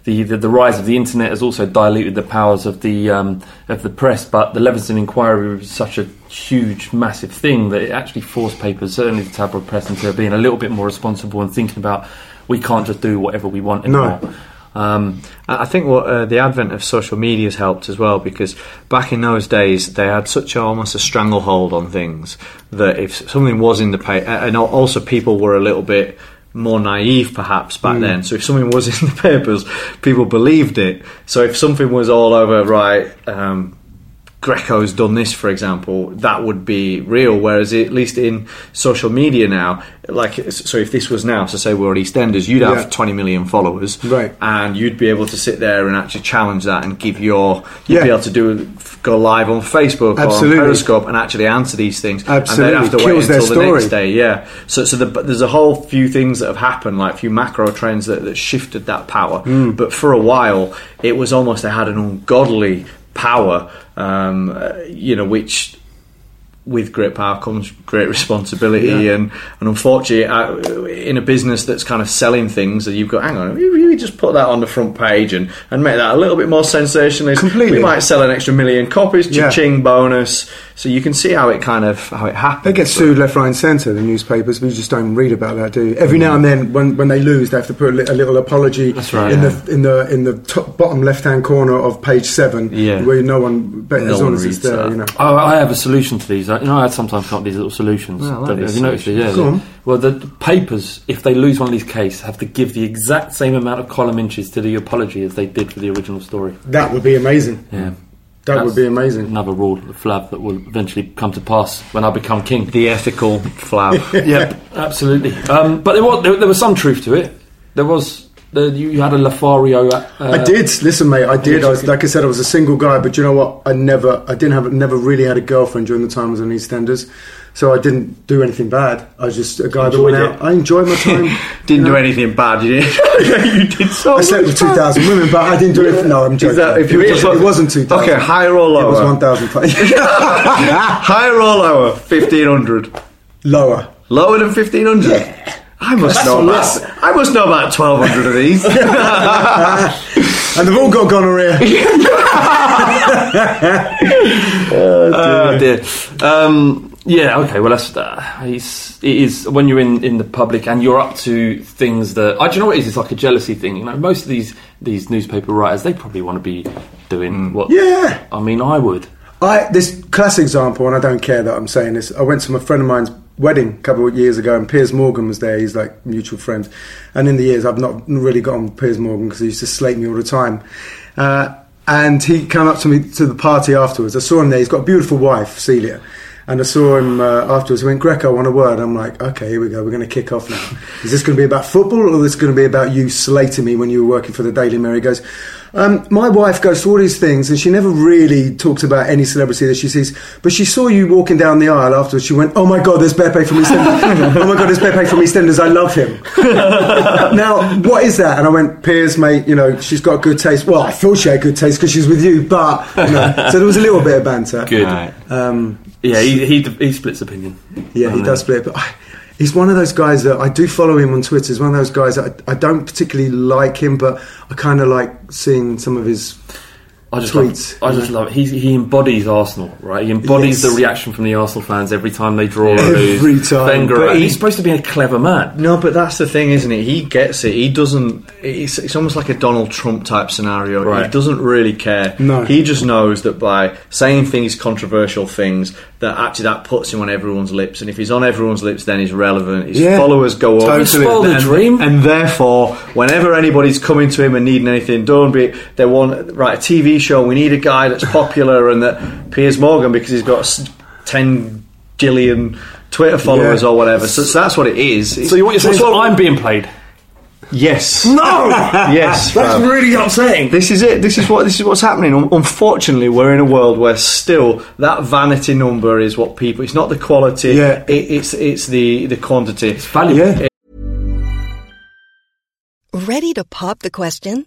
the, the the rise of the internet has also diluted the powers of the um, of the press. But the Leveson inquiry was such a huge, massive thing that it actually forced papers, certainly the tabloid press, into being a little bit more responsible and thinking about we can't just do whatever we want No. Um, I I think what uh, the advent of social media has helped as well because back in those days they had such a, almost a stranglehold on things that if something was in the paper, and also people were a little bit more naive perhaps back Mm. then. So if something was [LAUGHS] in the papers, people believed it. So if something was all over, right, um, Greco's done this, for example, that would be real. Whereas at least in social media now, like so, if this was now, so say we're at EastEnders, you'd have Yeah. 20 million followers, Right. And you'd be able to sit there and actually challenge that and give your, you'd Yeah. be able to do go live on Facebook Absolutely. or on Periscope and actually answer these things. Absolutely. and they'd have to Kills wait their until the next story. day. Yeah. So, so the, there's a whole few things that have happened, like a few macro trends that, that shifted that power. Mm. But for a while, it was almost they had an ungodly power, um, uh, you know, which with great power comes great responsibility, Yeah. and and unfortunately, uh, in a business that's kind of selling things, that you've got, hang on, we really just put that on the front page and, and make that a little bit more sensationalist. Completely. We might sell an extra million copies, Yeah. cha-ching bonus. So you can see how it kind of how it happens. They get sued left, right, and centre. The newspapers, we just don't read about that, do you? Every now and then, when, when they lose, they have to put a, li- a little apology right, in yeah. the in the in the top, bottom left hand corner of page seven, Yeah. where no one, but No as long as it's reads there, that. you know. Oh, I have a solution to these. I- You know, I sometimes come up with these little solutions. Oh, like have these you noticed it? Yeah. Go on. Well, the the papers, if they lose one of these cases, have to give the exact same amount of column inches to the apology as they did for the original story. That would be amazing. Yeah. That That's would be amazing. Another rule, the flab that will eventually come to pass when I become king. the ethical flab. [LAUGHS] yep, absolutely. Um, but there was there, there was some truth to it. There was the, you, you had a Lothario. Uh, I did listen, mate. I did. I was, like I said, I was a single guy, but you know what? I never, I didn't have, never really had a girlfriend during the time I was in EastEnders, so I didn't do anything bad. I was just a guy that went it. out. I enjoyed my time. [LAUGHS] Didn't you do anything bad, you [LAUGHS] [LAUGHS] did. you did so I slept with two thousand women, but I didn't do it. No, I'm Is joking. that- if it, you was, just- it wasn't two thousand. Okay, higher or lower? It was one thousand. Higher or lower? Fifteen hundred. Lower. Lower than fifteen hundred. I must know about. I must know about twelve hundred of these. And they've all got gonorrhea. Oh dear. Um, yeah. Okay. Well, that's uh, it's, it is when you're in, in the public and you're up to things that. I do you know what it is? It's like a jealousy thing. You know, most of these these newspaper writers they probably want to be doing what. Yeah. I mean, I would. I this classic example, and I don't care that I'm saying this. I went to my friend of mine's wedding a couple of years ago, and Piers Morgan was there. He's like mutual friends, and in the years I've not really got on with Piers Morgan because he used to slate me all the time. Uh, and he came up to me to the party afterwards. I saw him there. He's got a beautiful wife, Celia. And I saw him uh, afterwards. He went, Greco, I want a word. I'm like, okay, here we go. We're going to kick off now. [LAUGHS] Is this going to be about football or is this going to be about you slating me when you were working for the Daily Mirror? He goes, um, my wife goes to all these things and she never really talks about any celebrity that she sees. But she saw you walking down the aisle afterwards. She went, oh my God, there's Beppe from EastEnders. [LAUGHS] oh my God, there's Beppe from EastEnders. I love him. [LAUGHS] now, what is that? And I went, Piers, mate, you know, she's got good taste. Well, I thought she had good taste because she's with you, but, you know, so there was a little bit of banter. Good. Um, Yeah. He he, he splits opinion. yeah, he Um, does split. But I, he's one of those guys that I do follow him on Twitter. He's one of those guys that I, I don't particularly like him, but I kind of like seeing some of his. I just tweets, love, I just love. He he embodies Arsenal, right? He embodies Yes. the reaction from the Arsenal fans every time they draw or Every lose. time. Wenger, But he- he's supposed to be a clever man. No, but that's the thing, isn't it? He gets it. He doesn't. It's, it's almost like a Donald Trump type scenario. Right. He doesn't really care. No. He just knows that by saying things, controversial things, that actually that puts him on everyone's lips. And if he's on everyone's lips, then he's relevant. His Yeah. followers go up. Totally. Spoil the and, dream. And therefore, whenever anybody's coming to him and needing anything done, be it they want right a TV show, we need a guy that's popular, and that Piers Morgan because he's got s- ten jillion Twitter followers Yeah. or whatever. So, so that's what it is. So what you're saying is It's I'm being played. Yes. No, [LAUGHS] Yes. [LAUGHS] that's fam. really upsetting. This is it. This is what this is what's happening. Un- Unfortunately, we're in a world where still that vanity number is what people. It's not the quality. Yeah. It, it's it's the the quantity. It's value. Yeah. Ready to pop the question?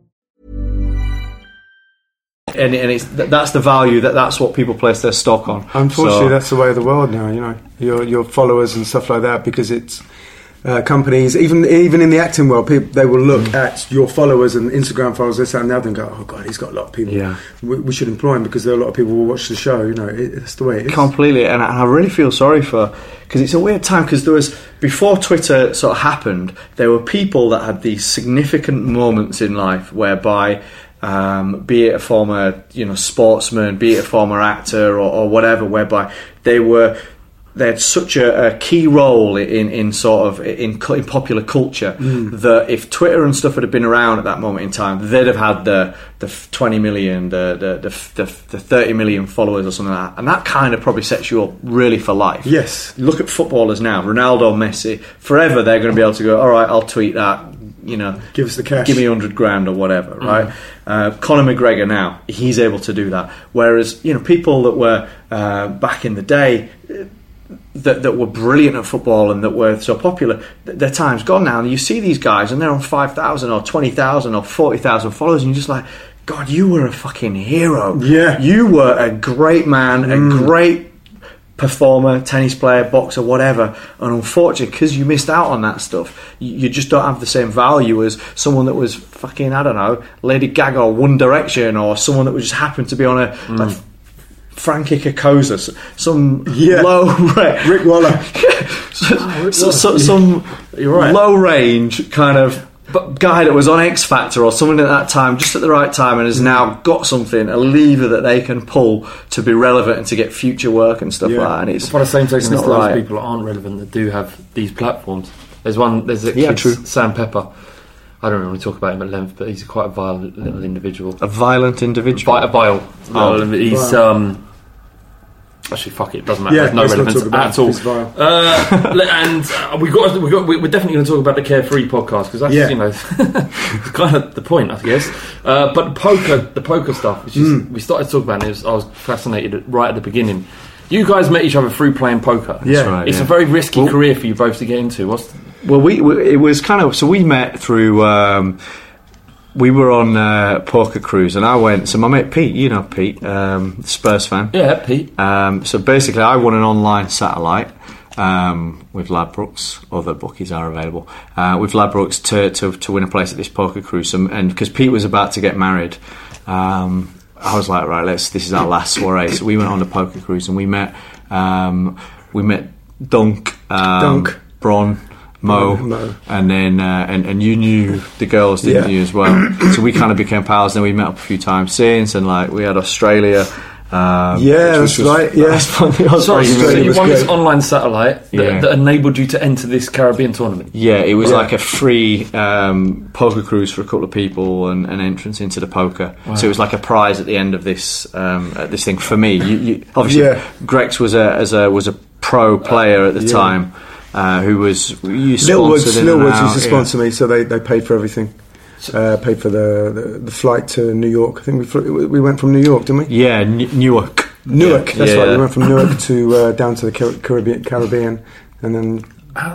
And, and it's that's the value that that's what people place their stock on. Unfortunately, So- that's the way of the world now. You know, your your followers and stuff like that, because it's uh, companies, even even in the acting world, people they will look Mm. at your followers and Instagram followers, this and the other, and go, "Oh God, he's got a lot of people. Yeah. we, we should employ him because there are a lot of people who watch the show. You know, it, it's the way it is. completely and I, and I really feel sorry for because it's a weird time because there was before Twitter sort of happened there were people that had these significant moments in life whereby um, be it a former you know sportsman be it a former actor or, or whatever whereby they were they had such a, a key role in, in sort of in, in popular culture Mm. that if Twitter and stuff had been around at that moment in time, they'd have had the the 20 million, the the, the, the, the 30 million followers or something like that, and that kind of probably sets you up really for life. Yes. Look at footballers now, Ronaldo, Messi. Forever, they're going to be able to go. All right, I'll tweet that. You know, Give us the cash. give me 100 grand or whatever, right? Uh, Conor McGregor now, he's able to do that. Whereas, you know, people that were uh, back in the day uh, that, that were brilliant at football and that were so popular, th- their time's gone now. And you see these guys and they're on 5,000 or 20,000 or 40,000 followers, and you're just like, God, you were a fucking hero. Yeah. You were a great man, a great performer, tennis player, boxer, whatever. And unfortunately, because you missed out on that stuff, you, just don't have the same value as someone that was fucking, I don't know, Lady Gaga or One Direction or someone that was just happened to be on a. Mm. Like, Frankie Cocozza, some Yeah. low Rick Waller. so, so- so- some You're right. low range kind of guy that was on X Factor or someone at that time, just at the right time, and has now got something, a lever that they can pull to be relevant and to get future work and stuff Yeah. like that. And it's By the same it's token, there's not loads right. of people that aren't relevant that do have these platforms. There's one. There's a Yeah, true. Sam Pepper. I don't really talk about him at length, but he's quite a violent little individual. A violent individual. Vi- a vile. Oh. he's Vile. um. Actually, fuck it. It doesn't matter. Yeah, There's no relevance talk about at all. Uh, and uh, we got. We got. We're definitely going to talk about the Carefree podcast because that's Yeah. you know [LAUGHS] kind of the point, I guess. Uh, but the poker, the poker stuff, which is, Hmm. we started talking about. It, it was, I was fascinated right at the beginning. You guys met each other through playing poker. Yeah. right, it's yeah. a very risky career for you both to get into. What's Well, we, we it was kind of so we met through. Um, we were on uh, poker cruise, and I went. So my mate Pete, you know Pete, um, Spurs fan. yeah, Pete? Um, so basically, I won an online satellite um, with Ladbrokes. Other bookies are available uh, with Ladbrokes to, to to win a place at this poker cruise. And because Pete was about to get married, um, I was like, right, let's. This is our last soiree. So we went on the poker cruise, and we met. Um, we met Dunk, um, Dunk. Bron. Mo, Mo. and then uh, and and you knew the girls, didn't Yeah. you as well? so we kind of became pals. And then we met up a few times since, and like we had Australia. Um, Yeah, which was that's right, yeah. [LAUGHS] that's funny. I was So, like, so you won this online satellite that, Yeah. that enabled you to enter this Caribbean tournament. Yeah, it was Yeah. like a free um, poker cruise for a couple of people and an entrance into the poker. So it was like a prize at the end of this um, uh, this thing for me. You, you, obviously, Yeah. Grex was a as a was a pro player at the Yeah. time uh, who was you Littlewoods, sponsored in Little and Woods used to yeah. me, so they, they paid for everything. Uh, paid for the, the the flight to New York. I think we flew, we went from New York, didn't we? Yeah, N- Newark. Newark. Yeah. That's Yeah. right. We went from Newark [LAUGHS] to uh, down to the Caribbean, Caribbean, and then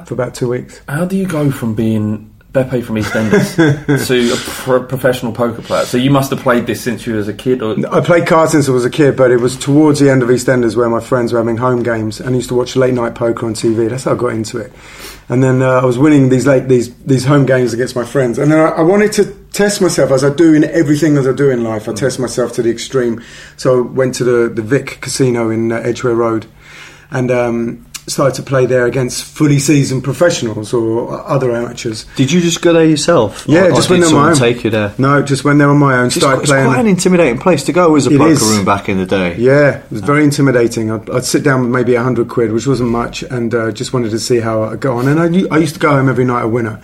for about two weeks. How do you go from being Beppe from EastEnders [LAUGHS] to a pro- professional poker player? So you must have played this since you was a kid, or I played cards since I was a kid, but it was towards the end of EastEnders where my friends were having home games and I used to watch late night poker on TV. That's how I got into it. And then uh, I was winning these late these these home games against my friends. And then I, I wanted to test myself as I do in everything as I do in life. I test myself to the extreme. So I went to the the Vic Casino in uh, Edgware Road, and. Um, Started to play there against fully seasoned professionals or other amateurs. Did you just go there yourself? Yeah, Or- or just did when they're on my own. take you there? No, just when they're on my own. It's, started it's playing. quite an intimidating place to go as a It poker is. room back in the day. Yeah, it was very intimidating. I'd, I'd sit down with maybe a hundred quid, which wasn't much, and uh, just wanted to see how I'd go on. And I used to go home every night a winner.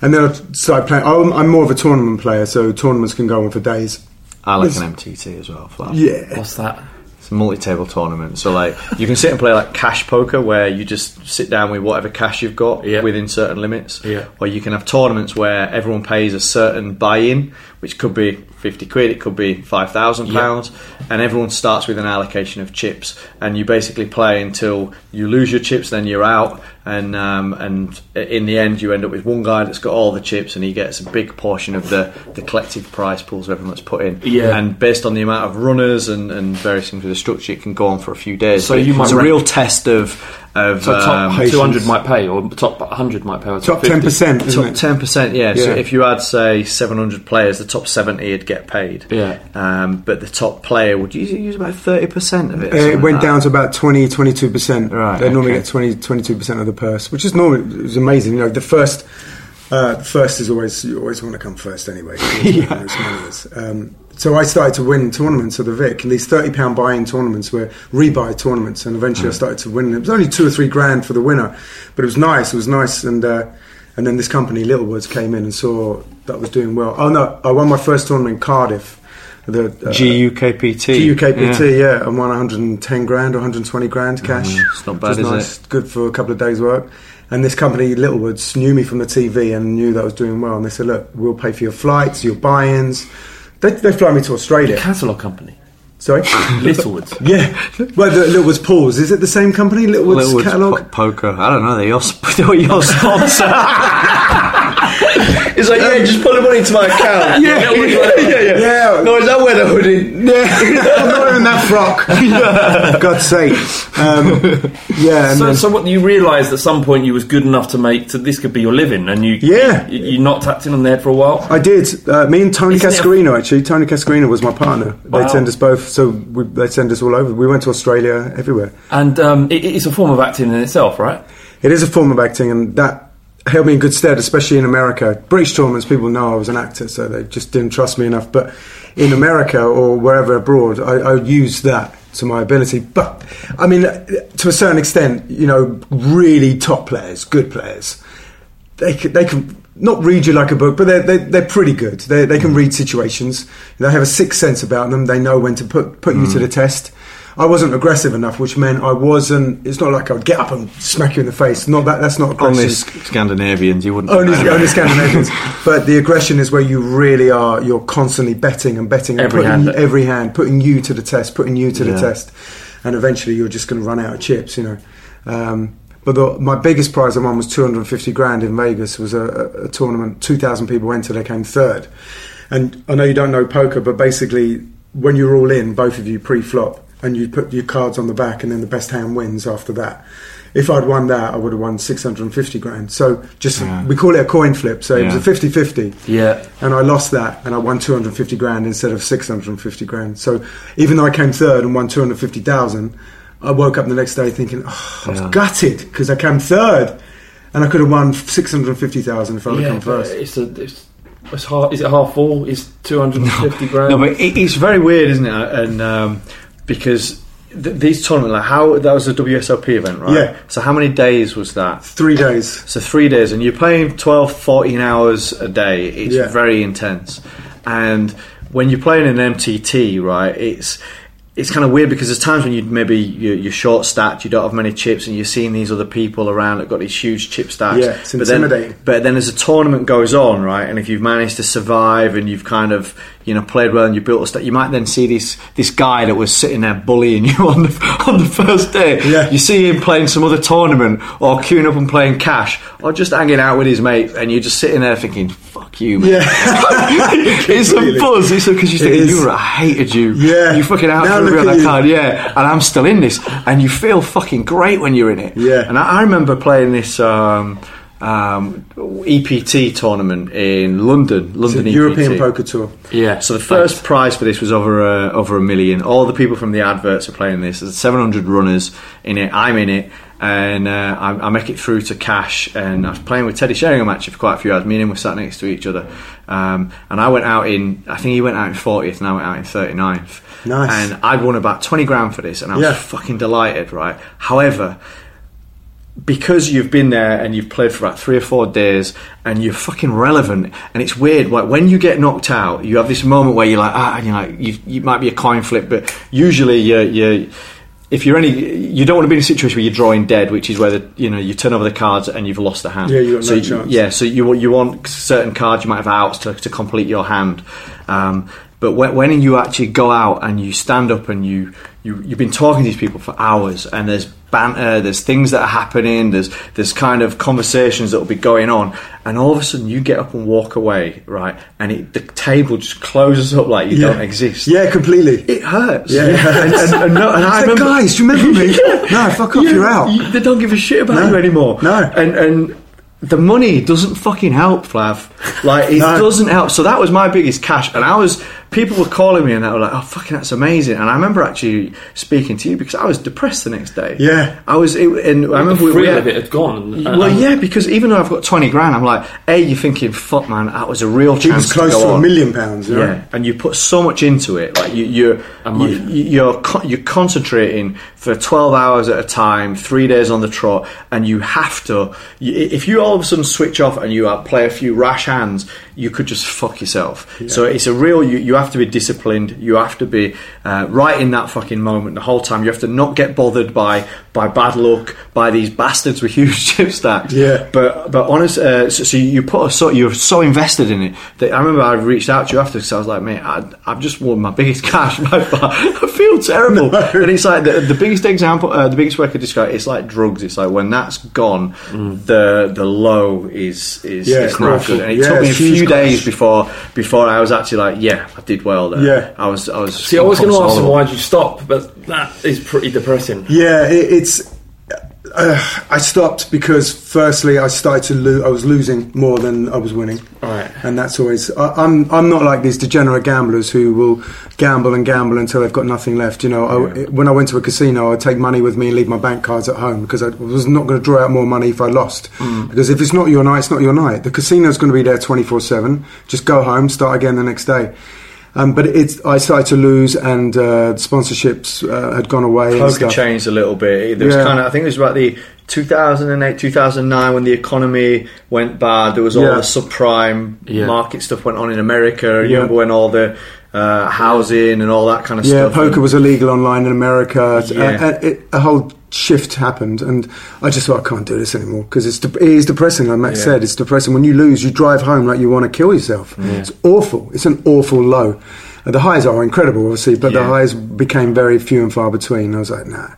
And then I started playing. I'm, I'm more of a tournament player, so tournaments can go on for days. I like It's- an MTT as well. Flat. Yeah. what's that? Multi-table tournament, so like you can sit and play like cash poker, where you just sit down with whatever cash you've got Yeah. within certain limits. Yeah. Or you can have tournaments where everyone pays a certain buy-in, which could be fifty quid, it could be five thousand pounds, and everyone starts with an allocation of chips, and you basically play until you lose your chips, then you're out, and um, and in the end you end up with one guy that's got all the chips, and he gets a big portion of the the collective prize pools everyone that's put in. Yeah. And based on the amount of runners and, and various things with the structure, it can go on for a few days. So But you might it's a real test of of So top um, two hundred might pay, or top hundred might pay, or Top 50. 10%, top ten percent. Yeah. So if you had say seven hundred players, the top seventy would get paid. Yeah. Um, but the top player would usually use about thirty percent of it. Uh, it went like down to about 20, 22%. Right, They normally get 20, 22% of the purse, which is normally it was amazing. You know, the first. Uh, first is always you always want to come first anyway. [LAUGHS] yeah. money is. Um, so I started to win tournaments of the Vic, and these thirty pound buy-in tournaments were rebuy tournaments, and eventually I started to win. It was only two or three grand for the winner, but it was nice. It was nice, and uh, and then this company Littlewoods came in and saw that I was doing well. Oh no, I won my first tournament in Cardiff. The uh, GUKPT. GUKPT, yeah. I won 110 grand or 120 grand cash. Mm, it's not bad, is nice. it? Good for a couple of days' work. And this company, Littlewoods, knew me from the TV and knew that I was doing well. And they said, look, we'll pay for your flights, your buy-ins. They, they fly me to Australia. Catalogue company. Sorry? [LAUGHS] Littlewoods. [LAUGHS] yeah. Well, the Littlewoods Pools. Is it the same company, Littlewoods, Littlewoods catalogue? po- poker. I don't know. They're your, [LAUGHS] they're your sponsor. [LAUGHS] it's like, yeah, just put the money into my account. [LAUGHS] Yeah, Littlewoods, yeah, whatever. yeah, yeah. No, is that where the hoodie? [LAUGHS] Yeah. I'm not wearing that frock. God's sake. Um, yeah. So, then- so what you realised at some point you was good enough to make to this could be your living, and you Yeah. you, you not tapped in on there for a while. I did. Uh, me and Tony Isn't it a- actually. Tony Cascarino was my partner. Wow. They send us both, so we, they send us all over. We went to Australia, everywhere. And um, it, it's a form of acting in itself, right? It is a form of acting, and that held me in good stead, especially in America. British tournaments, people know I was an actor, so they just didn't trust me enough. But in America or wherever abroad, I, I used that to my ability. But I mean, to a certain extent, you know, really top players, good players, they can, they can not read you like a book, but they're, they're, they're pretty good. They, they can read situations. They have a sixth sense about them. They know when to put, put you to hmm. the test. I wasn't aggressive enough, which meant I wasn't. It's not like I'd get up and smack you in the face. Not that. That's not aggression. Only Sc- Scandinavians, you wouldn't. Only, only Scandinavians. [LAUGHS] but the aggression is where you really are. You're constantly betting and betting and Every putting hand. every hand, putting you to the test, putting you to Yeah. the test, and eventually you're just going to run out of chips. You know. Um, but the, my biggest prize I won was 250 grand in Vegas. It was a, a, a tournament. 2,000 people entered. I came third. And I know you don't know poker, but basically, when you're all in, both of you pre-flop, and you put your cards on the back, and then the best hand wins after that. If I'd won that, I would have won 650 grand. So just Yeah. we call it a coin flip. So it was Yeah. a 50-50 Yeah. and I lost that, and I won 250 grand instead of 650 grand. So even though I came third and won 250,000, I woke up the next day thinking, oh, I was Yeah. gutted because I came third, and I could have won 650,000 if I would have Yeah, come but first. it's a it's, it's half. Is it half full? Is two hundred and fifty grand? No, but it, it's very weird, isn't it? And um, because th- these tournaments, like how that was a WSOP event, right? Yeah. So how many days was that? Three days. So three days, and you're playing 12, 14 hours a day. It's Yeah. very intense. And when you're playing an MTT, right, it's it's kind of weird because there's times when you maybe you're, you're short stacked, you don't have many chips, and you're seeing these other people around that got these huge chip stacks. Yeah, it's but then, intimidating. but then as the tournament goes on, right, and if you've managed to survive and you've kind of you know played well and you built a stack, you might then see this this guy that was sitting there bullying [LAUGHS] you on the on the first day. Yeah. You see him playing some other tournament or queuing up and playing cash or just hanging out with his mate, and you're just sitting there thinking, "Fuck you, man." Yeah. [LAUGHS] [LAUGHS] it's a buzz. It's because you're thinking, you were, I hated you. Yeah. You fucking out for look on at that card, yeah. And I'm still in this. And you feel fucking great when you're in it. Yeah. And I, I remember playing this um, um, EPT tournament in London, London EPT. European Poker Tour. Yeah. So the first prize for this was over uh, over a million. All the people from the adverts are playing this. There's 700 runners in it. I'm in it, and uh, I, I make it through to cash. And I was playing with Teddy Sheringham actually for quite a few hours. Me and him were sat next to each other. Um, and I went out in, I think he went out in 40th, and I went out in 39th. Nice. And I'd won about 20 grand for this, and I was Yeah. fucking delighted, right? However, because you've been there and you've played for about three or four days and you're fucking relevant and it's weird like when you get knocked out you have this moment where you're like ah and you're like you, you might be a coin flip but usually you you if you're any you don't want to be in a situation where you're drawing dead which is where the, you know you turn over the cards and you've lost the hand Yeah, you got so no you- chance. yeah so you want you want certain cards you might have outs to, to complete your hand um, but when, when you actually go out and you stand up and you, you you've been talking to these people for hours and there's banter, there's things that are happening, there's there's kind of conversations that will be going on, and all of a sudden you get up and walk away, right? And it, the table just closes up like you Yeah. don't exist. Yeah, completely. It hurts. Yeah. [LAUGHS] and, and, and, no, and I It's like, remember, guys, do you remember me? [LAUGHS] No, fuck off, you're out. you- they don't give a shit about No. you anymore. No. and and. The money doesn't fucking help, Flav. Like it [LAUGHS] No. doesn't help. So that was my biggest cash, and I was people were calling me and they were like, "Oh, fucking, that's amazing." And I remember actually speaking to you because I was depressed the next day. Yeah. I was, it, and I remember the we, we had- of it had gone. Uh, well, and- yeah, because even though I've got twenty grand, I'm like, a, you're thinking, fuck, man, that was a real He chance was close to, to, a on. million pounds. You know? Yeah, and you put so much into it. Like you, you're you, you're co- you're concentrating for twelve hours at a time, three days on the trot, and you have to. You, if you all of a sudden switch off and you uh, play a few rash hands, you could just fuck yourself. So it's a real. You, you have to be disciplined. You have to be uh, right in that fucking moment the whole time. You have to not get bothered by by bad luck, by these bastards with huge [LAUGHS] chip stacks. Yeah. But but honest, uh, so, so you put a, so you're so invested in it that I remember I reached out to you after because I was like, mate, I, I've just won my biggest [LAUGHS] cash by far. I feel terrible. [LAUGHS] And it's like the, the biggest example, uh, the biggest way I could describe it. It's like drugs. It's like when that's gone, the the low is is, Yeah, is not good. And it Yeah, took me a it's huge few crash. days before before I was actually like, yeah, I did well there. Yeah. I was I was. See, I was going to ask him why did you stop, but that is pretty depressing. Yeah, it, it's. Uh, I stopped because, firstly, I started to lose. I was losing more than I was winning, Right. and that's always. I, I'm. I'm not like these degenerate gamblers who will gamble and gamble until they've got nothing left. You know, I, when I went to a casino, I'd take money with me and leave my bank cards at home because I was not going to draw out more money if I lost. Because if it's not your night, it's not your night. The casino's going to be there 24 seven. Just go home, start again the next day. Um, but it's. I started to lose, and uh, sponsorships uh, had gone away. and Poker stuff. changed a little bit. There was Yeah. kind of, I think it was about the 2008, 2009 when the economy went bad. There was all Yeah. the subprime Yeah. market stuff went on in America. You remember when all the uh, housing and all that kind of Yeah, stuff. Yeah, poker and- was illegal online in America. Yeah. Uh, uh, it, a whole shift happened, and I just thought I can't do this anymore because it's de- it is depressing. Like Max Yeah. said, it's depressing. When you lose, you drive home like you want to kill yourself. It's awful. It's an awful low. The highs are incredible, obviously, but the highs became very few and far between. I was like, nah.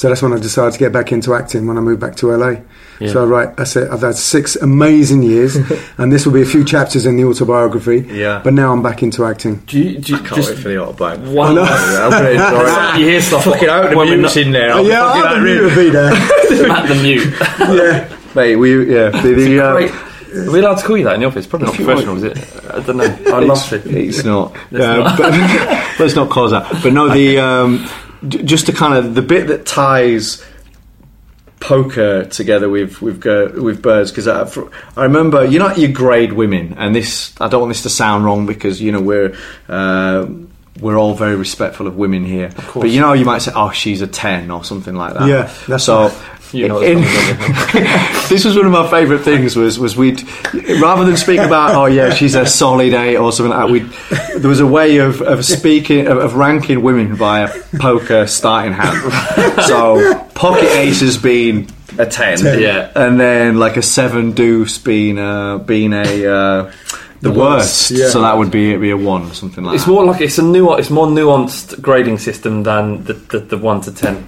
So that's when I decided to get back into acting when I moved back to LA. So right, that's it. I've had six amazing years, [LAUGHS] and this will be a few chapters in the autobiography. Yeah. But now I'm back into acting. Do you, do you I can't just wait for the autobiography. one? I'm gonna enjoy [LAUGHS] you hear stuff Fucking out the when we're mutes not- in there. Oh, I'll yeah, fucking I'll out be really- be there. [LAUGHS] at the mute. yeah. Mate, we yeah. The, the, uh, Are we allowed to call you that in the office? Probably not professional, is it? I don't know. I'd love to. It's not. Let's Yeah, not. but let's not cause that. But no, the um, j- just to kind of the bit that ties poker together with with with birds because I, I remember you know you grade women and this I don't want this to sound wrong because you know we're. Uh, we're all very respectful of women here, but you know you might say, "Oh, she's a 10 or something like that." Yeah, that's so. You know In- what's coming, don't you? this was one of my favourite things. Was was we'd rather than speak about oh yeah she's a solid eight or something like that. We there was a way of, of speaking of, of ranking women by a poker starting hand. [LAUGHS] So pocket ace has been a ten, Ten. Yeah. and then like a seven deuce being uh, being a uh, the, The worst. worst, yeah. So that would be be a one or something like It's that. more like it's a nu- it's more nuanced grading system than the, the, the one to ten.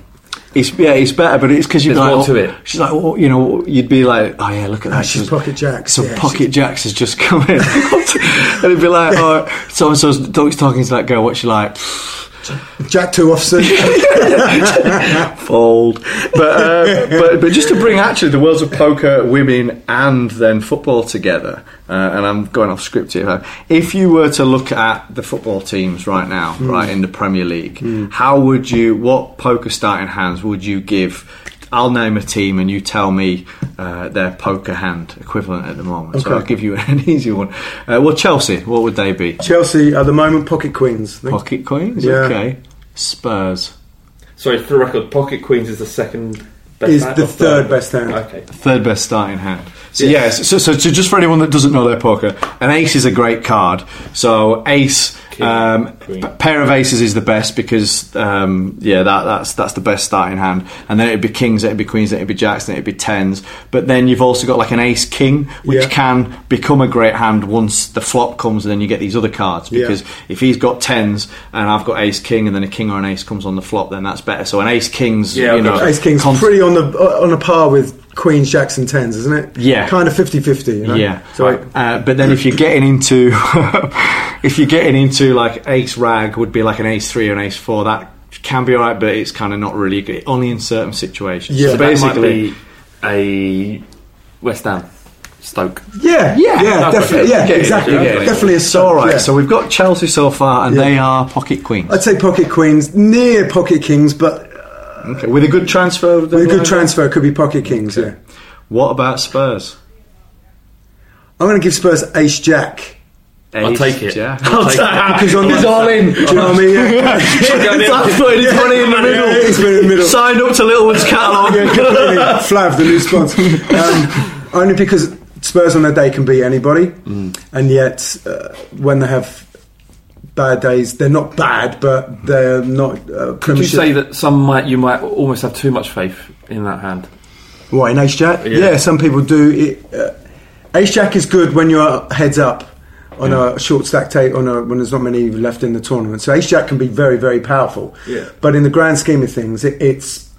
It's yeah, it's better, but it's because you're There's like, more oh, to oh, it. She's like, oh, you know, you'd be like, oh yeah, look at that. Ah, she's pocket jacks. Some yeah, pocket jacks has just come in, [LAUGHS] and it'd be like, oh, so and so's talking to that girl. What's she like? Jack two offsuit. [LAUGHS] Fold, but uh, but but just to bring actually the worlds of poker, women, and then football together. Uh, and I'm going off script here. If you were to look at the football teams right now, Hmm. right in the Premier League, how would you? What poker starting hands would you give? I'll name a team, and you tell me uh, their poker hand equivalent at the moment. So I'll give you [LAUGHS] an easy one. Uh, well, Chelsea, what would they be? Chelsea at the moment, pocket queens. I. Pocket Queens. Yeah. Okay. Spurs. Sorry, for the record, Pocket Queens is the second best Is hand the or third best hand. Okay. Third best starting hand. So Yeah. yes, so, so, so just for anyone that doesn't know their poker, an ace is a great card. So ace, um, pair of aces is the best because um, yeah, that, that's that's the best starting hand. And then it'd be kings, it'd be queens, then it'd be jacks, then it'd be tens. But then you've also got like an ace king, which Yeah. can become a great hand once the flop comes, and then you get these other cards. Yeah. Because if he's got tens and I've got ace king, and then a king or an ace comes on the flop, then that's better. So an ace king's, Yeah, you know, Ace King's con- pretty on the uh, on a par with Queens, Jacks, and Tens, isn't it? Yeah. kind of 50-50, You know? Yeah. So Uh, but then if you're getting into [LAUGHS] if you're getting into like ace rag would be like an ace three or an ace four that can be alright, but it's kind of not really good. Only in certain situations. Yeah. so So that might basically, be a West Ham, Stoke. yeah, yeah, yeah, definitely, yeah, Okay, exactly, okay. definitely a So all right. yeah. So we've got Chelsea so far, and Yeah. they are pocket queens. I'd say pocket Queens, near pocket Kings, but Okay, with a good transfer. with a good transfer, could be pocket Kings. Yeah, What about Spurs? I'm going to give Spurs Ace Jack. I'll take it. Jack. I'll take it. Because on He's the, all in. Do you know what I mean? [LAUGHS] Yeah. That's putting his money in the middle. Yeah, he's [LAUGHS] been in the middle. Signed up to Littlewood's catalogue. Yeah, completely. [LAUGHS] Flav, the new sponsor. Um, only because Spurs on their day can beat anybody, Mm. and yet uh, when they have bad days, they're not bad, but they're not uh, Could you say that some might you might almost have too much faith in that hand? What in Ace Jack? Yeah. Yeah, some people do. It, uh, Ace Jack is good when you're heads up on a short stack tape on a, when there's not many left in the tournament. So Ace Jack can be very very powerful. Yeah. But in the grand scheme of things, it, it's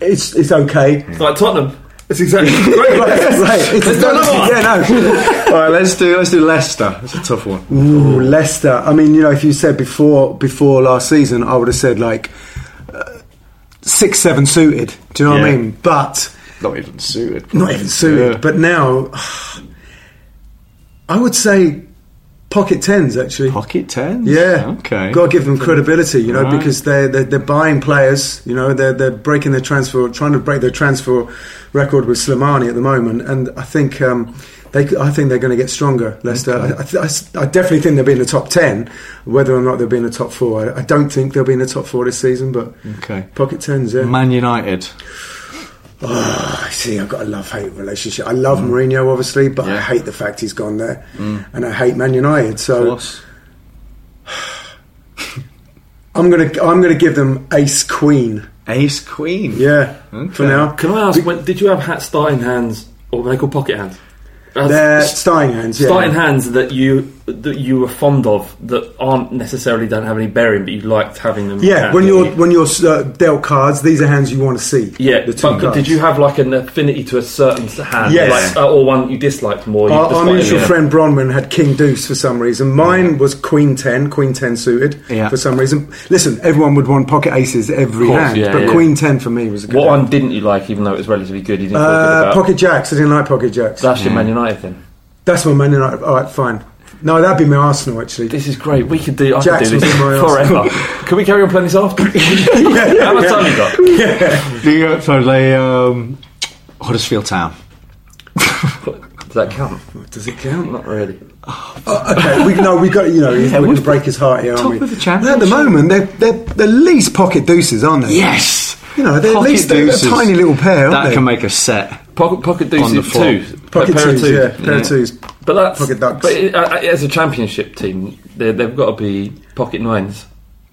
it's it's okay. It's like Tottenham. It's exactly great. [LAUGHS] right, right. [LAUGHS] It's Let's do another one. yeah, no. [LAUGHS] All right, let's do let's do Leicester. It's a tough one. Ooh, Leicester. I mean, you know, if you said before before last season, I would have said like uh, six, seven suited. Do you know what I mean? But Not even suited. not even suited. Yeah. But now, [SIGHS] I would say pocket tens actually. Pocket tens. Yeah, Okay. Got to give them credibility, you know, Right. because they're, they're they're buying players. You know, they're they're breaking their transfer, trying to break their transfer record with Slimani at the moment, and I think. Um, they, I think they're going to get stronger, Leicester. I, I, I I definitely think they'll be in the top ten. Whether or not they'll be in the top four, I, I don't think they'll be in the top four this season. But Okay. pocket tens, yeah. Man United. Oh, I see, I've got a love hate relationship. I love mm. Mourinho, obviously, but I hate the fact he's gone there, mm. and I hate Man United. So Plus. [SIGHS] I'm gonna I'm gonna give them Ace Queen. Ace Queen. Yeah, Okay. for now. Can I ask, when, did you have hat starting hands, or were they called pocket hands? They're starting hands. Yeah. starting hands that you that you were fond of that aren't necessarily don't have any bearing, but you liked having them. Yeah, when you're you? when you're uh, dealt cards, these are hands you want to see. yeah, the two but cards. did you have like an affinity to a certain hand, Yes. like, uh, or one you disliked more? You Our, our mutual yeah. friend Bronwyn had King Deuce for some reason. Mine was Queen Ten, Queen Ten suited Yeah. for some reason. Listen, everyone would want pocket aces every Course, hand, yeah, but yeah. Queen Ten for me was a good. What hand. one didn't you like, even though it was relatively good? You didn't feel good Uh, about. pocket jacks. I didn't like pocket jacks. That's your Man United thing. That's my Man United. All right, fine. No, that'd be my Arsenal actually. This is great. We could do. I Jacks could do this my forever. Can we carry on playing this after? [LAUGHS] How much time you got? The, uh, so they um, Huddersfield Town. Does that count? Does it count? Not really. Oh, okay, we no, we got you know we're going to break his heart here, aren't top we? of the At the moment, they're they're the least pocket deuces, aren't they? Yes. You you know, they're at least they're a tiny little pair, aren't That they? can make a set. Pocket, pocket On the deuces floor. two. Pocket a pair twos, of two. yeah, pair of twos. But that's Pocket ducks. But it, uh, as a championship team, they- they've got to be pocket nines.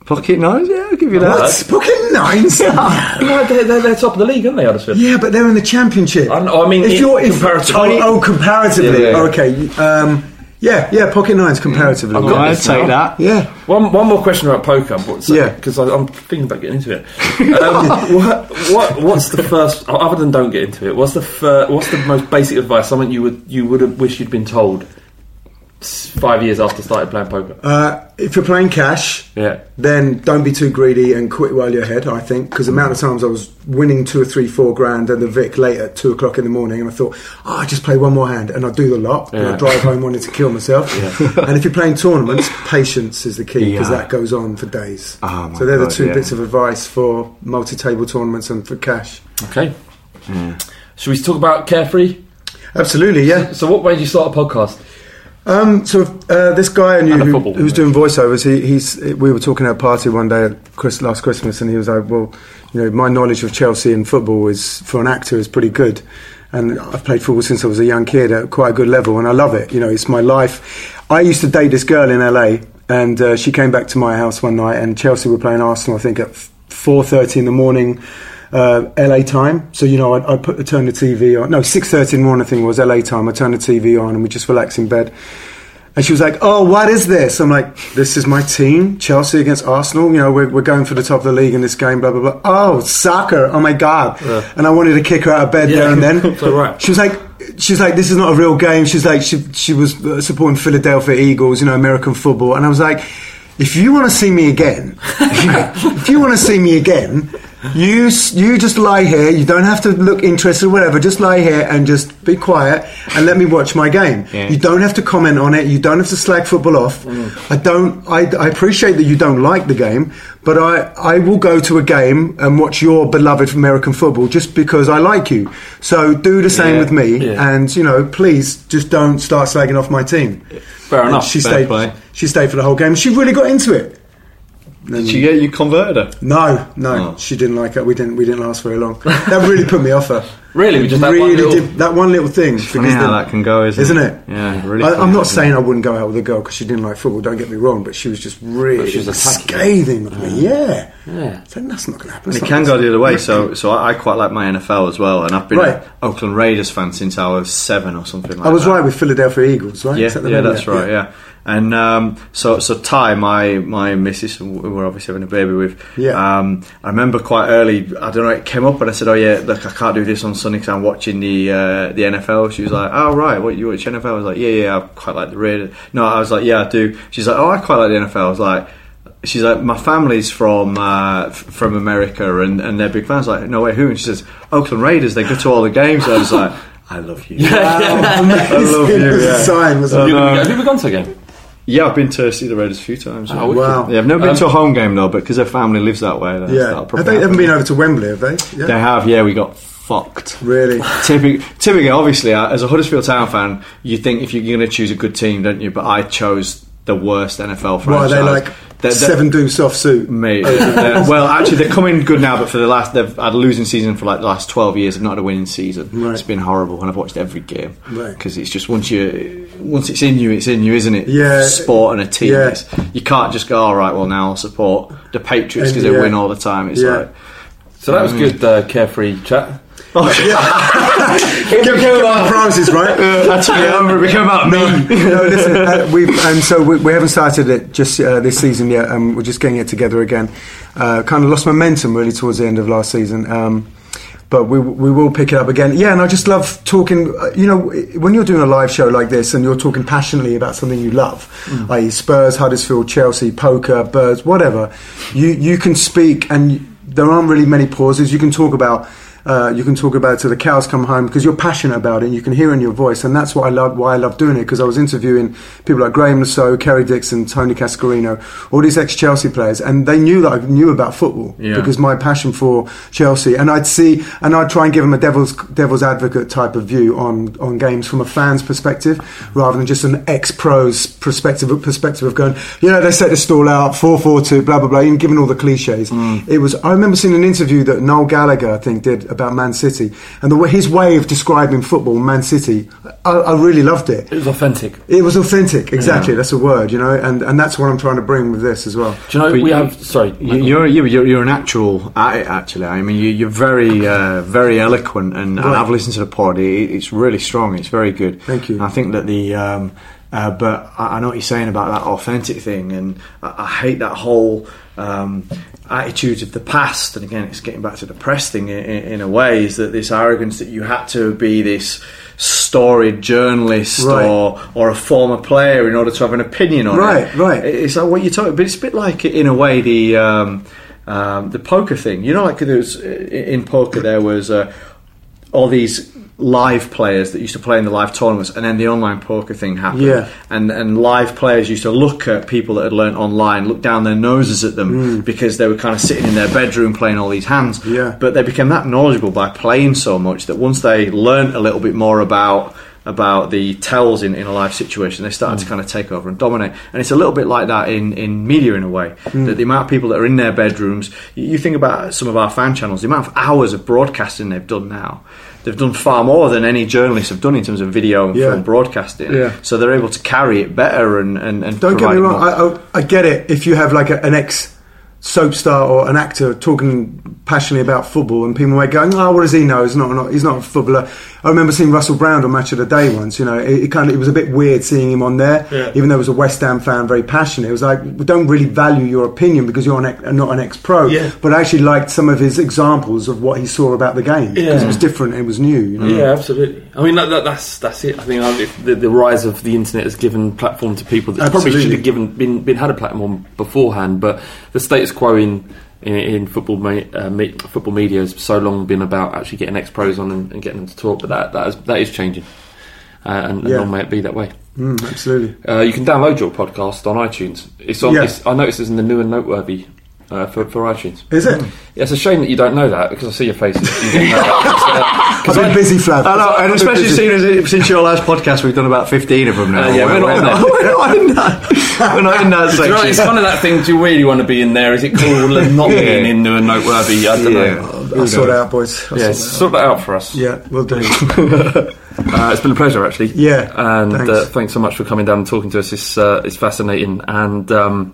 Pocket nines, yeah, I'll give you that. What? Pocket nines? [LAUGHS] No, they're, they're, they're top of the league, aren't they, Huddersfield? Yeah, but they're in the championship. I, I mean, if in- you're if, comparatively. oh, oh, comparatively. Yeah, yeah. Oh, okay. Um, yeah, yeah, pocket nines comparatively. I've yeah. got I'd this take now. that. Yeah. One, one more question about poker. But, so, Yeah. Because I'm thinking about getting into it. [LAUGHS] Um, what, what, what's the first, other than don't get into it, what's the fir, what's the most basic advice, something you would you would have wished you'd been told s- five years after started playing poker? Uh, if you're playing cash, Yeah. then don't be too greedy and quit while you're ahead. I think because the amount of times I was winning two or three, four grand and the Vic late at two o'clock in the morning, and I thought, oh, I just play one more hand, and I do the lot, and Yeah. I drive home wanting to kill myself. [LAUGHS] and if you're playing tournaments, patience is the key because Yeah. that goes on for days. Oh, my so they're the two yeah. bits of advice for multi-table tournaments and for cash. Okay. Should we talk about Carefree? Absolutely, yeah. So, what made you start a podcast? Um, so uh, this guy I knew who, who was doing voiceovers, he, he's we were talking at a party one day at Chris, last Christmas, and he was like, "Well, you know, my knowledge of Chelsea and football is for an actor is pretty good, and I've played football since I was a young kid at quite a good level, and I love it. You know, it's my life. I used to date this girl in LA, and uh, she came back to my house one night, and Chelsea were playing Arsenal. I think at four thirty in the morning." Uh, LA time. So you know, I, I put turn the TV on. No, six thirty in the morning. I think it was LA time. I turned the TV on and we just relax in bed. And she was like, "Oh, what is this?" I'm like, "This is my team, Chelsea against Arsenal. You know, we're, we're going for the top of the league in this game. Blah blah blah. Oh, soccer! Oh my god!" And I wanted to kick her out of bed Yeah, there and then. [LAUGHS] right. She was like, "She's like, this is not a real game." She's like, she she was uh, supporting Philadelphia Eagles, you know, American football, and I was like, "If you want to see me again, [LAUGHS] if you want to see me again." You you just lie here. You don't have to look interested or whatever. Just lie here and just be quiet and let me watch my game. Yeah. You don't have to comment on it. You don't have to slag football off. Mm. I don't. I, I appreciate that you don't like the game, but I I will go to a game and watch your beloved American football just because I like you. So do the same Yeah, with me, yeah. and you know, please just don't start slagging off my team. Fair And enough. She Fair stayed. play. She stayed for the whole game. She really got into it. Did she get you converted her? No, no, Oh. she didn't like it. We didn't. We didn't last very long. That really put me off her. [LAUGHS] Really? Just that one really little- did that one little thing. Funny because how then- that can go, isn't, isn't it? Yeah, really. I, I'm not isn't saying? I wouldn't go out with a girl because she didn't like football. Don't get me wrong, but she was just really she was attacking. scathing of me. Yeah, Yeah. So that's not going to happen. And it not can gonna go the other way. So, so I, I quite like my NFL as well, and I've been Right. an Oakland Raiders fan since I was seven or something like that. I was right with Philadelphia Eagles, right? Yeah, Is that the yeah, name that's right. Yeah, and um, so so Ty, my my missus, who we're obviously having a baby with. Yeah. Um, I remember quite early. I don't know. It came up, and I said, "Oh yeah, look, I can't do this on Sunday because I'm watching the uh, the NFL." She was like, "Oh right, what you watch NFL?" I was like, "Yeah, yeah, I quite like the Raiders." No, I was like, "Yeah, I do." She's like, "Oh, I quite like the NFL." I was like. She's like, my family's from uh, f- from America, and, and they're big fans. Like, no way, who? And she says, Oakland Raiders. They go to all the games. I was like, [LAUGHS] I love you. Wow, [LAUGHS] I love you. It was a Yeah. sign, wasn't I it? You, have you ever gone to a game? Yeah, I've been to see the Raiders a few times. yeah. Oh. Wow. Yeah, I've never been Um, to a home game though, but because their family lives that way. That's, yeah, have probably they ever happen. been over to Wembley? Have they? Yeah. They have. Yeah, we got fucked. Really? [LAUGHS] Typically, typically, obviously, as a Huddersfield Town fan, you think if you're going to choose a good team, don't you? But I chose the worst NFL franchise. Why are they like They're- they're- seven deuce soft suit? Mate, well, actually, they're coming good now, but for the last, they've had a losing season for like the last twelve years. They've not had a winning season. Right. It's been horrible, and I've watched every game Right. because it's just once you, once it's in you, it's in you, isn't it? Yeah. sport and a team. Yeah. It's- you can't just go, all right, well now I'll support the Patriots And, because they win all the time. It's Yeah. like. So that was good, uh, carefree chat. [LAUGHS] Give, give my prizes, right? [LAUGHS] That's it. We become about me. no, [LAUGHS] listen, uh, we've and so we, we haven't started it just uh, this season yet. Um, we're just getting it together again. Uh, kind of lost momentum really towards the end of last season. Um, but we, we will pick it up again. Yeah, and I just love talking. Uh, you know, when you're doing a live show like this and you're talking passionately about something you love, i.e., Spurs, Huddersfield, Chelsea, poker, birds, whatever, you you can speak, and there aren't really many pauses. You can talk about Uh, you can talk about it till the cows come home because you're passionate about it. and You can hear in your voice, and that's what I love. Why I love doing it because I was interviewing people like Graeme Le Saux, Kerry Dixon, Tony Cascarino, all these ex-Chelsea players, and they knew that I knew about football Yeah. because my passion for Chelsea, and I'd see, and I'd try and give them a devil's devil's advocate type of view on on games from a fan's perspective, rather than just an ex-pros perspective perspective of going, you know, they set the stall out four four two, blah blah blah, even given all the cliches. It was. I remember seeing an interview that Noel Gallagher, I think, did about Man City, and the way, his way of describing football, Man City, I, I really loved it. It was authentic. It was authentic, exactly. Yeah. That's a word, you know, and, and that's what I'm trying to bring with this as well. Do you know But we you- have? Sorry, You- You're, you're you're you're an actual at it actually. I mean, you, you're very uh, very eloquent, and, and I've listened to the pod. It, it's really strong. It's very good. Thank you. And I think that the. Um, uh, but I, I know what you're saying about that authentic thing, and I, I hate that whole um, attitude of the past. And again, it's getting back to the press thing in, in, in a way. Is that this arrogance that you had to be this storied journalist Right. or or a former player in order to have an opinion on it. Right, right. It's like what you're talking, but it's a bit like in a way the um, um, the poker thing. You know, like there was in poker there was uh, all these live players that used to play in the live tournaments, and then the online poker thing happened. Yeah. and and live players used to look at people that had learnt online, look down their noses at them because they were kind of sitting in their bedroom playing all these hands. Mm. Yeah. but they became that knowledgeable by playing so much that once they learnt a little bit more about about the tells in, in a live situation, they started Mm. to kind of take over and dominate. And it's a little bit like that in, in media in a way. Mm. That the amount of people that are in their bedrooms, you, you think about some of our fan channels, the amount of hours of broadcasting they've done now. They've done far more than any journalists have done in terms of video and Yeah. film broadcasting. Yeah. So they're able to carry it better and, and, and Don't get me wrong. I, I, I get it. If you have like a, an ex soap star or an actor talking passionately about football, and people might go, "Oh, what does he know? He's not, not he's not a footballer." I remember seeing Russell Brand on Match of the Day once. You know, it, it kind of it was a bit weird seeing him on there, Yeah. even though he was a West Ham fan, very passionate. It was like we don't really value your opinion because you're an not an ex-pro. Yeah. But I actually liked some of his examples of what he saw about the game because Yeah. it was different. It was new. You know? Yeah, absolutely. I mean, that, that, that's that's it. I think the, the rise of the internet has given platform to people that probably should have given been, been had a platform beforehand. But the status quo in in, in football me, uh, me, football media has so long been about actually getting ex pros on and, and getting them to talk. But that that is, that is changing, uh, and, and long may it be that way. Mm, absolutely. Uh, you can download your podcast on iTunes. It's on. Yeah. It's, I noticed it's in the new and noteworthy uh, for, for iTunes. Is it? Yeah, it's a shame that you don't know that because I see your faces. You don't know that. [LAUGHS] I've been busy, Flav. I know, and especially busy. seeing as since your last podcast, we've done about fifteen of them now. Uh, yeah, we're not on there. [LAUGHS] we're not in that. [LAUGHS] We're not in that Do you know, section. it's kind of that thing. Do you really want to be in there? Is it cool and not Yeah. being in new and noteworthy? I don't Yeah. know. I'll sort it out, boys. I'll Yeah, sort it out. sort that out for us. Yeah, we'll do. Uh, it's been a pleasure, actually. Yeah, and thanks. Uh, thanks so much for coming down and talking to us. It's uh, it's fascinating, and um,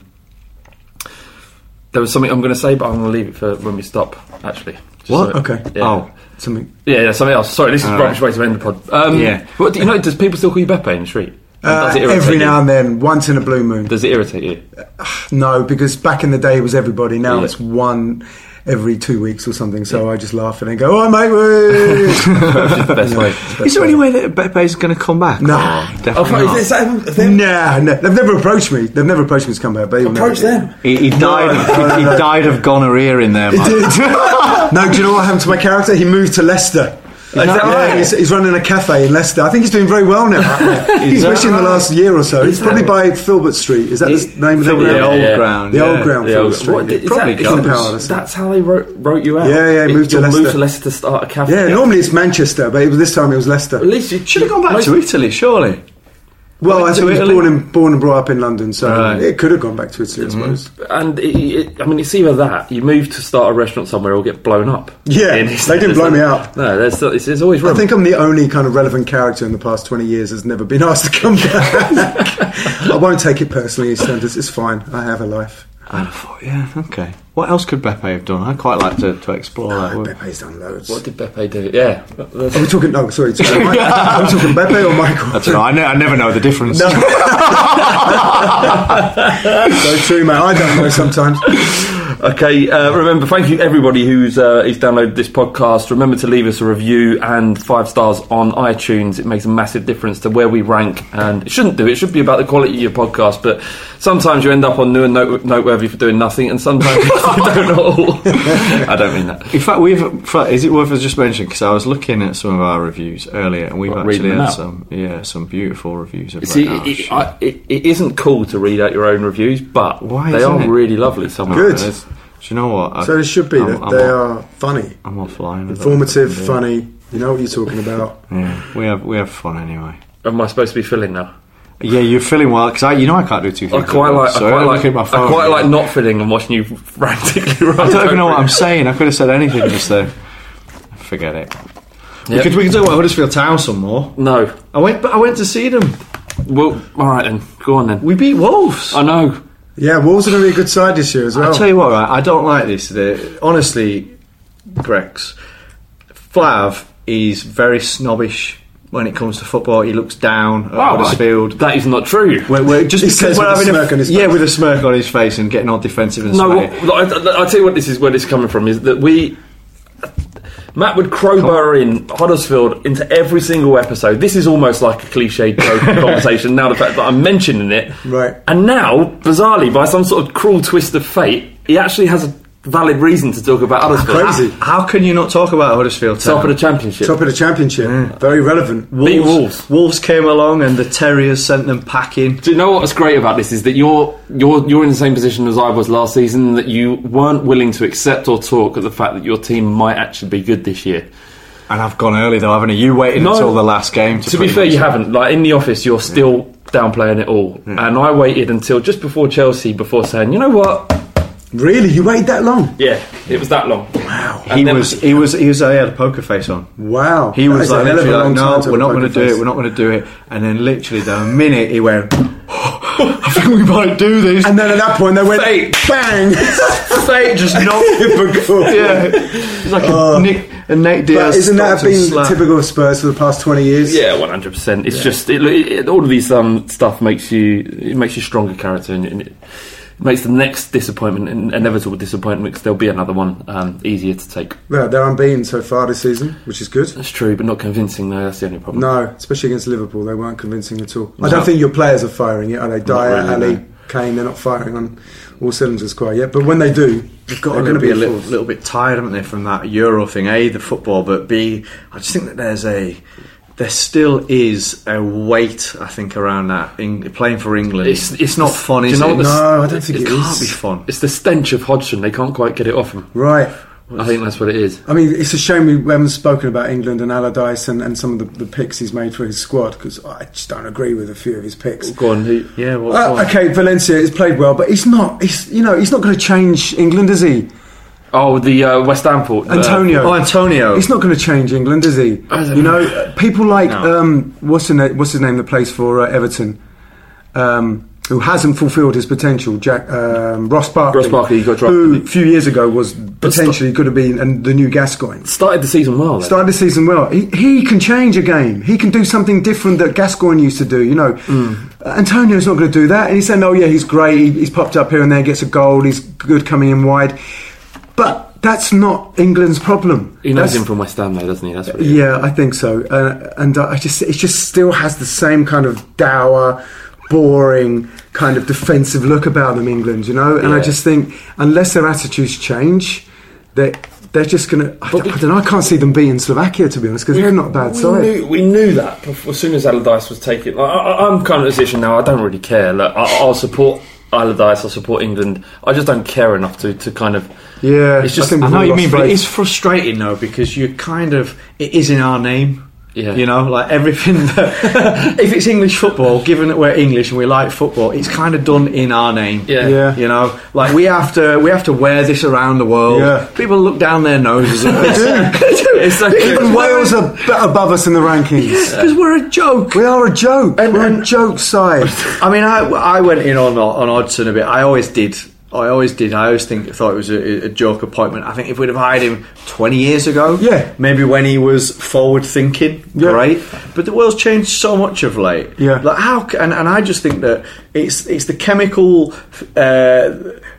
there was something I'm going to say, but I'm going to leave it for when we stop. Actually, Just What? so- Okay. Yeah. Oh, Something. Yeah, yeah, something else. Sorry, this is All rubbish right. way to end the pod. Um, Yeah. What do you know? Does people still call you Beppe in the street? Uh, Does it irritate every now and then, once in a blue moon. Does it irritate you? [SIGHS] No, because back in the day it was everybody. Now Yeah. it's one every two weeks or something. So I just laugh and then go, "Oh, mate!" woo." Which is best [LAUGHS] is there any way that Beppe's going to come back? No. Oh, Oh, definitely oh, not. is that them? Nah, no, they've never approached me. They've never approached me to come back. But Approach them. He, he died. no, no, he died of gonorrhea in there. Man. [LAUGHS] no, do you know what happened to my character? He moved to Leicester. Is that Yeah, right? he's, he's running a cafe in Leicester. I think he's doing very well now. [LAUGHS] Is Especially in the last year or so. He's probably by Filbert Street. Is that the It- name of the the old yeah. ground. The yeah. old ground, The Filbert old- Street. what- is Probably that- comes. Power, that's- That's how they wrote, wrote you out. Yeah, yeah, It- moved to you'll move Leicester. to Leicester to start a cafe. Yeah, normally it's Manchester, but it was, this time it was Leicester. At least you Should have gone back to Italy, surely. Well, I think he was born and, born and brought up in London, so Right. it could have gone back to Italy, I mm-hmm. suppose. And it, it, I mean, it's either that you move to start a restaurant somewhere or get blown up. Yeah, In- they didn't blow me up. No, there's, there's, there's always I think I'm the only kind of relevant character in the past 20 years that's never been [LAUGHS] asked to come back. [LAUGHS] I won't take it personally, Sanders. It's fine. I have a life. I thought, yeah, okay. What else could Beppe have done? I'd quite like to, to explore ah, that. Oh, Would- Beppe's done loads. what did Beppe do? Yeah, Are we talking? No, sorry. sorry am [LAUGHS] I- Are we talking Bepe or Michael? I don't. I, ne- I never know the difference. No. [LAUGHS] so true, mate. I don't know sometimes. [LAUGHS] [LAUGHS] Okay, uh, remember, thank you everybody who's uh, who's downloaded this podcast. Remember to leave us a review and five stars on iTunes. It makes a massive difference to where we rank, and it shouldn't do. It should be about the quality of your podcast, but sometimes you end up on new and note- noteworthy for doing nothing, and sometimes you [LAUGHS] don't at all. [LAUGHS] I don't mean that. In fact, we've. in fact, Is it worth us just mentioning? Because I was looking at some of our reviews earlier, and we've What, reading actually them had out? some, yeah, some beautiful reviews. About See, our it. I, it, it isn't cool to read out your own reviews, but Why they isn't are it? really lovely. Some of Good. them. There's- Do you know what? I- So it should be I'm- that I'm they off- are funny, I'm offline. with informative. Yeah. funny. You know what you're talking about. [LAUGHS] Yeah, we have we have fun anyway. Am I supposed to be filling now? Yeah, you're feeling well because I, you know, I can't do two I things. at quite like. once, I quite like. look at my I quite like not filling and watching you [LAUGHS] frantically run. I don't even know what I'm saying. I could have said anything just then. Forget it. We, could, we can talk about Huddersfield Town some more. No. I went, but I went to see them. Well, all right then. Go on then. We beat Wolves. I know. Yeah, Wolves are going to be a good side this year as well. I'll tell you what, right? I don't like this. The, honestly, Grex, Flav is very snobbish when it comes to football. He looks down at Wow, Huddersfield. That is not true. We're, we're just He because says we're with a having smirk on his yeah, with a smirk on his face and getting all defensive and No, smirky. what, I, I, I'll tell you what this is. Where this is coming from is that we. Matt would crowbar in Huddersfield into every single episode. This is almost like a cliched [LAUGHS] conversation. Now the fact that I'm mentioning it, Right. And now, bizarrely, by some sort of cruel twist of fate, he actually has a valid reason to talk about Huddersfield. Crazy. How can you not talk about Huddersfield Top of the championship. Top of the championship. Very relevant. Beat Wolves. Wolves came along and the Terriers sent them packing. Do you know what's great about this is that you're you're you're in the same position as I was last season. That you weren't willing to accept or talk at the fact that your team might actually be good this year. And I've gone early though, haven't I? You waited No. until the last game to To be fair, much- you haven't. Like in the office, you're still downplaying it all, and I waited until just before Chelsea before saying, you know what? Really? You waited that long? Yeah, it was that long. Wow. He was, he was, he was, he had a poker face on. Wow. He was like, hell of a literally like, no, we're not going to do it, we're not going to do it. And then literally the minute he went, I think we might do this. And then at that point they went Fate. bang. [LAUGHS] Fate just knocked Typical. [LAUGHS] Yeah, it's like a Nick and Nate But Diaz. isn't that been slapped. typical of Spurs for the past twenty years? Yeah, one hundred percent. It's just it, it, all of these um, stuff makes you it makes you stronger character, and, and it makes the next disappointment an inevitable disappointment because there'll be another one um, easier to take. Well, they're unbeaten so far this season, which is good. That's true, but not convincing. though. that's the only problem. No, especially against Liverpool, they weren't convincing at all. I don't think your players are firing yet, are they? Dier, really, Alli, no. Kane, they're not firing on all cylinders quite yet. But when they do, they've got They're going to be a little, little bit tired, haven't they, from that Euro thing? A, the football, but B, I just think that there's a, there still is a weight, I think, around that in, playing for England. It's it's not fun, is you know it? the- No, I don't think it it can't is. be fun. It's the stench of Hodgson. They can't quite get it off him. Right. I think that's what it is. I mean, it's a shame we haven't spoken about England and Allardyce and, and some of the, the picks he's made for his squad because I just don't agree with a few of his picks. Go on. Who, Yeah, well, Uh, well, okay, Valencia has played well, but he's not. He's you know he's not going to change England, is he? Oh, the uh, West Ham port. Antonio. oh, Antonio. He's not going to change England, is he? You know. people like No. um, what's his name? What's his name? That plays for uh, Everton, um, who hasn't fulfilled his potential. Jack um, Ross Barkley. Ross Barkley, he got dropped, Who didn't a few years ago was potentially could have been and the new Gascoigne. started the season well. though. Started the season well. He, he can change a game. He can do something different that Gascoigne used to do. You know. Uh, Antonio's not going to do that. And he's saying, "Oh yeah, he's great. He, he's popped up here and there, gets a goal. He's good coming in wide." But that's not England's problem. He knows That's- him from West Ham, though, doesn't he? That's what yeah, I think so. Uh, and uh, I just it just still has the same kind of dour, boring kind of defensive look about them, England. You know, and I just think unless their attitudes change, they they're just gonna. I, don't- I don't know. I can't see them beating Slovakia to be honest because they're not a bad we side. Knew, we knew that before, as soon as Allardyce was taken. Like, I, I'm kind of a position now. I don't really care. Look, I, I'll support Allardyce. I'll support England. I just don't care enough to, to kind of. Yeah, It's just- I, I know what you mean, but it is frustrating though because you kind of it is in our name. Yeah. You know, like everything. That, [LAUGHS] if it's English football, given that we're English and we like football, it's kind of done in our name. Yeah. Yeah. You know, like we have to we have to wear this around the world. Yeah. People look down their noses. at us. [LAUGHS] [LAUGHS] It's like- Even Wales are b- above us in the rankings. because we're a joke. We are a joke. We're a joke side. I mean, I, I went in on on Hodgson a bit. I always did I always did. I always think thought it was a, a joke appointment. I think if we'd have hired him twenty years ago, Yeah. maybe when he was forward thinking, Yeah. great. But the world's changed so much of late. Yeah. like how? And, and I just think that it's it's the chemical uh,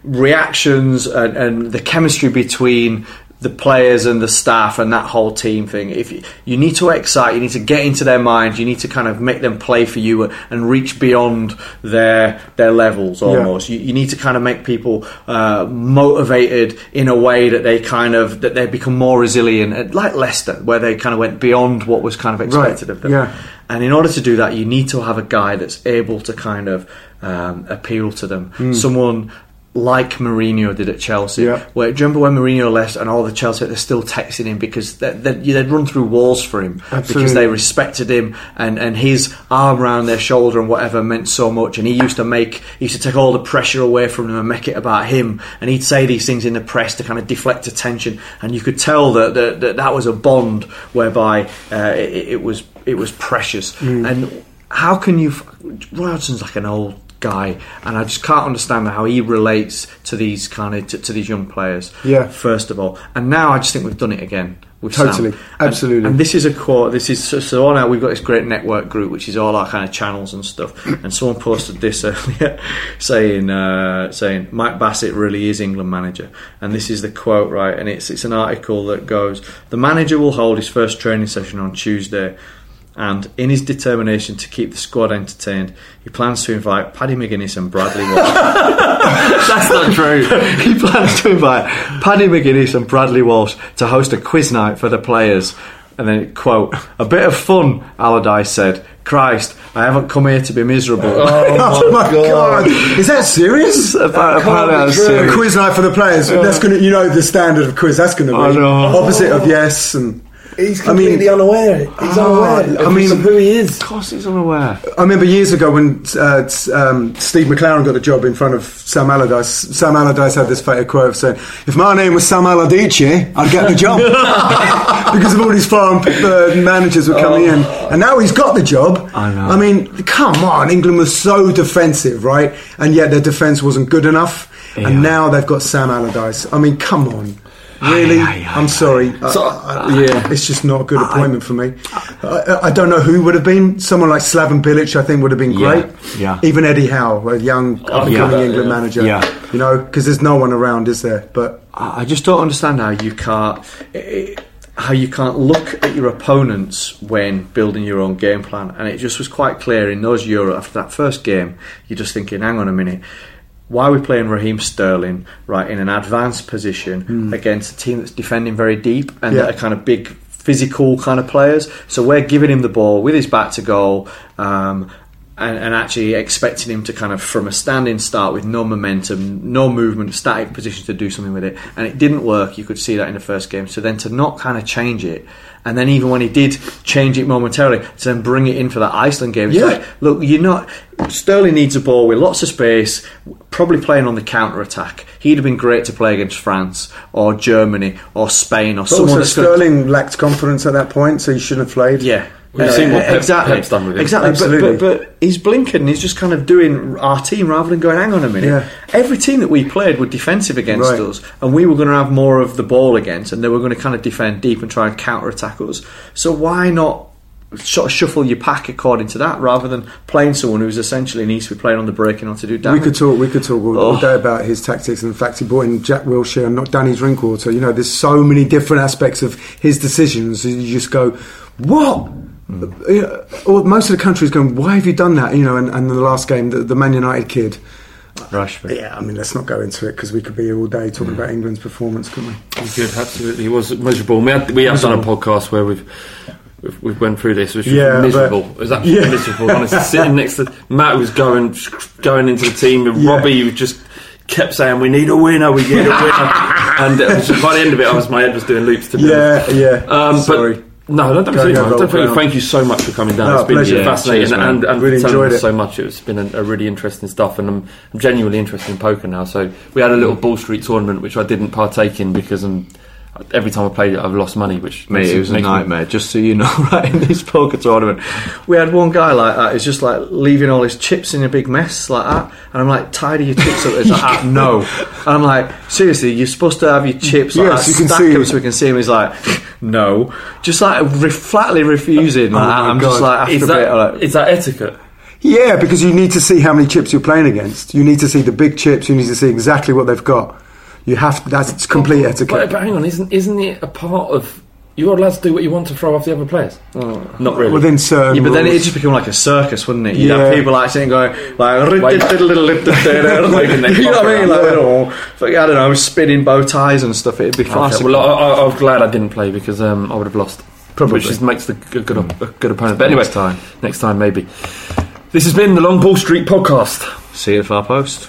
reactions and, and the chemistry between the players and the staff and that whole team thing. If you, you need to excite, you need to get into their minds. You need to kind of make them play for you and reach beyond their their levels almost. You, you need to kind of make people uh, motivated in a way that they kind of that they become more resilient, uh, like Leicester, where they kind of went beyond what was kind of expected of them. yeah. And in order to do that, you need to have a guy that's able to kind of um, appeal to them. Hmm. Someone like Mourinho did at Chelsea. Yeah. Where, do you remember when Mourinho left and all the Chelsea they're still texting him because they, they, they'd run through walls for him because they respected him and, and his arm around their shoulder and whatever meant so much. And he used to make, he used to take all the pressure away from them and make it about him. And he'd say these things in the press to kind of deflect attention. And you could tell that that, that, that was a bond whereby uh, it, it was it was precious. Mm. And how can you? Roy Hodgson's like an old guy, and I just can't understand how he relates to these kind of to, to these young players. Yeah. First of all, and now I just think we've done it again. With Totally. Sam. And- Absolutely. And, this is a quote. This is so, so on our. We've got this great network group, which is all our kind of channels and stuff. [CLEARS THROAT] And someone posted this earlier, [LAUGHS] saying uh, saying Mike Bassett really is England manager. And this is the quote, right? And it's it's an article that goes: the manager will hold his first training session on Tuesday. And in his determination to keep the squad entertained, he plans to invite Paddy McGuinness and Bradley Walsh. [LAUGHS] That's not true. [LAUGHS] he plans to invite Paddy McGuinness and Bradley Walsh to host a quiz night for the players. And then, quote, a bit of fun, Allardyce said. Christ, I haven't come here to be miserable. Oh, [LAUGHS] my oh, god. Is that serious? Apparently that was A quiz night for the players. That's gonna, you know, the standard of quiz. That's going to be I know. opposite of yes and. He's I mean- completely unaware. He's Ah, unaware. I mean- who he is. Of course he's unaware. I remember years ago when uh, um, Steve McClaren got the job in front of Sam Allardyce. Sam Allardyce had this fatal quote of saying, "If my name was Sam Allardyce, I'd get the job," [LAUGHS] because of all these foreign uh, managers were coming in, and now he's got the job. I know. I mean, come on, England was so defensive, right? And yet their defence wasn't good enough, Yeah. and now they've got Sam Allardyce. I mean, come on. Really, Aye, aye, aye, I'm sorry. I- So- I- yeah. it's just not a good appointment for me. I, I don't know who would have been. Someone like Slaven Bilic, I think, would have been great. yeah. Even Eddie Howe, a young oh, up and yeah, coming England yeah. manager. Yeah. You know, because there's no one around, is there? But I I just don't understand how you can't how you can't look at your opponents when building your own game plan. And it just was quite clear in those Euro after that first game. You're just thinking, hang on a minute. Why are we playing Raheem Sterling right in an advanced position against a team that's defending very deep and Yeah. that are kind of big physical kind of players? So we're giving him the ball with his back to goal. Um, and, and actually expecting him to kind of from a standing start with no momentum, no movement, static position to do something with it, and it didn't work. You could see that in the first game. So then to not kind of change it, and then even when he did change it momentarily, to then bring it in for that Iceland game. Yeah. like, look, you're not. Sterling needs a ball with lots of space, probably playing on the counter attack. He'd have been great to play against France or Germany or Spain or But someone also Sterling lacked confidence at that point, so he shouldn't have played. yeah. We've Uh, seen what Pep- exactly. Pep's done with him. Exactly, Absolutely. But, but, but he's blinking. He's just kind of doing our team rather than going. Hang on a minute. Yeah. Every team that we played were defensive against Right. us, and we were going to have more of the ball against, and they were going to kind of defend deep and try and counter attack us. So why not? Sort of shuffle your pack according to that, rather than playing someone who's essentially needs to be playing on the break and order to do We could talk. We could talk all, all Oh. day about his tactics and the fact he brought in Jack Wilshere and not Danny Drinkwater. You know, there's so many different aspects of his decisions. You just go, what? Know, or most of the country's going, why have you done that? You know, and, and the last game, the, the Man United kid. Rashford. Yeah, I mean, let's not go into it because we could be here all day talking about England's performance, couldn't we? Good, absolutely. He was miserable. We, had, we have done a podcast where we've we've, we've went through this. It was Yeah, miserable. but- It was absolutely Yeah. miserable. Honestly, sitting next to Matt was going going into the team, and Yeah. Robbie just kept saying, "We need a winner. We need a winner." [LAUGHS] and was by the end of it, I was my head was doing loops to be Yeah, honest. yeah. Um, Sorry. But, no, don't, don't, Go, say go, no. Don't thank, thank you so much for coming down. No, it's been pleasure. yeah, fascinating Cheers, man. and, and Really telling enjoyed us it. so much. It's been a, a really interesting stuff, and I'm, I'm genuinely interested in poker now. So we had a little Ball Street tournament, which I didn't partake in because I'm. Every time I played it, I've lost money, which Mate, makes it was a makes me- nightmare. Just so you know, [LAUGHS] right in this poker tournament, we had one guy like that. It's just like leaving all his chips in a big mess like that, and I'm like, tidy your chips up. It's like, ah, no, [LAUGHS] and I'm like, seriously, you're supposed to have your chips like Yes, that, you can stack see them so we can see him. He's like, no, just like re- flatly refusing. Like, Oh I'm just like, after Is a that, bit, like, is that etiquette? Yeah, because you need to see how many chips you're playing against. You need to see the big chips. You need to see exactly what they've got. You have to, that's complete But, etiquette. but hang on, isn't isn't it a part of you're allowed to do what you want to throw off the other players? Not really. Within certain Yeah, but then rules. it'd just become like a circus, wouldn't it? You'd Yeah. have people like sitting going like, Wait. you know what I mean? Like, little, like, I don't know, spinning bow ties and stuff. It'd be Okay, classic. well, I, I, I'm glad I didn't play because um, I would have lost. Probably. Which is, makes the good, good, op- a good opponent. But anyway, Next time. next time maybe. This has been the Long Ball Street podcast. See you at far post.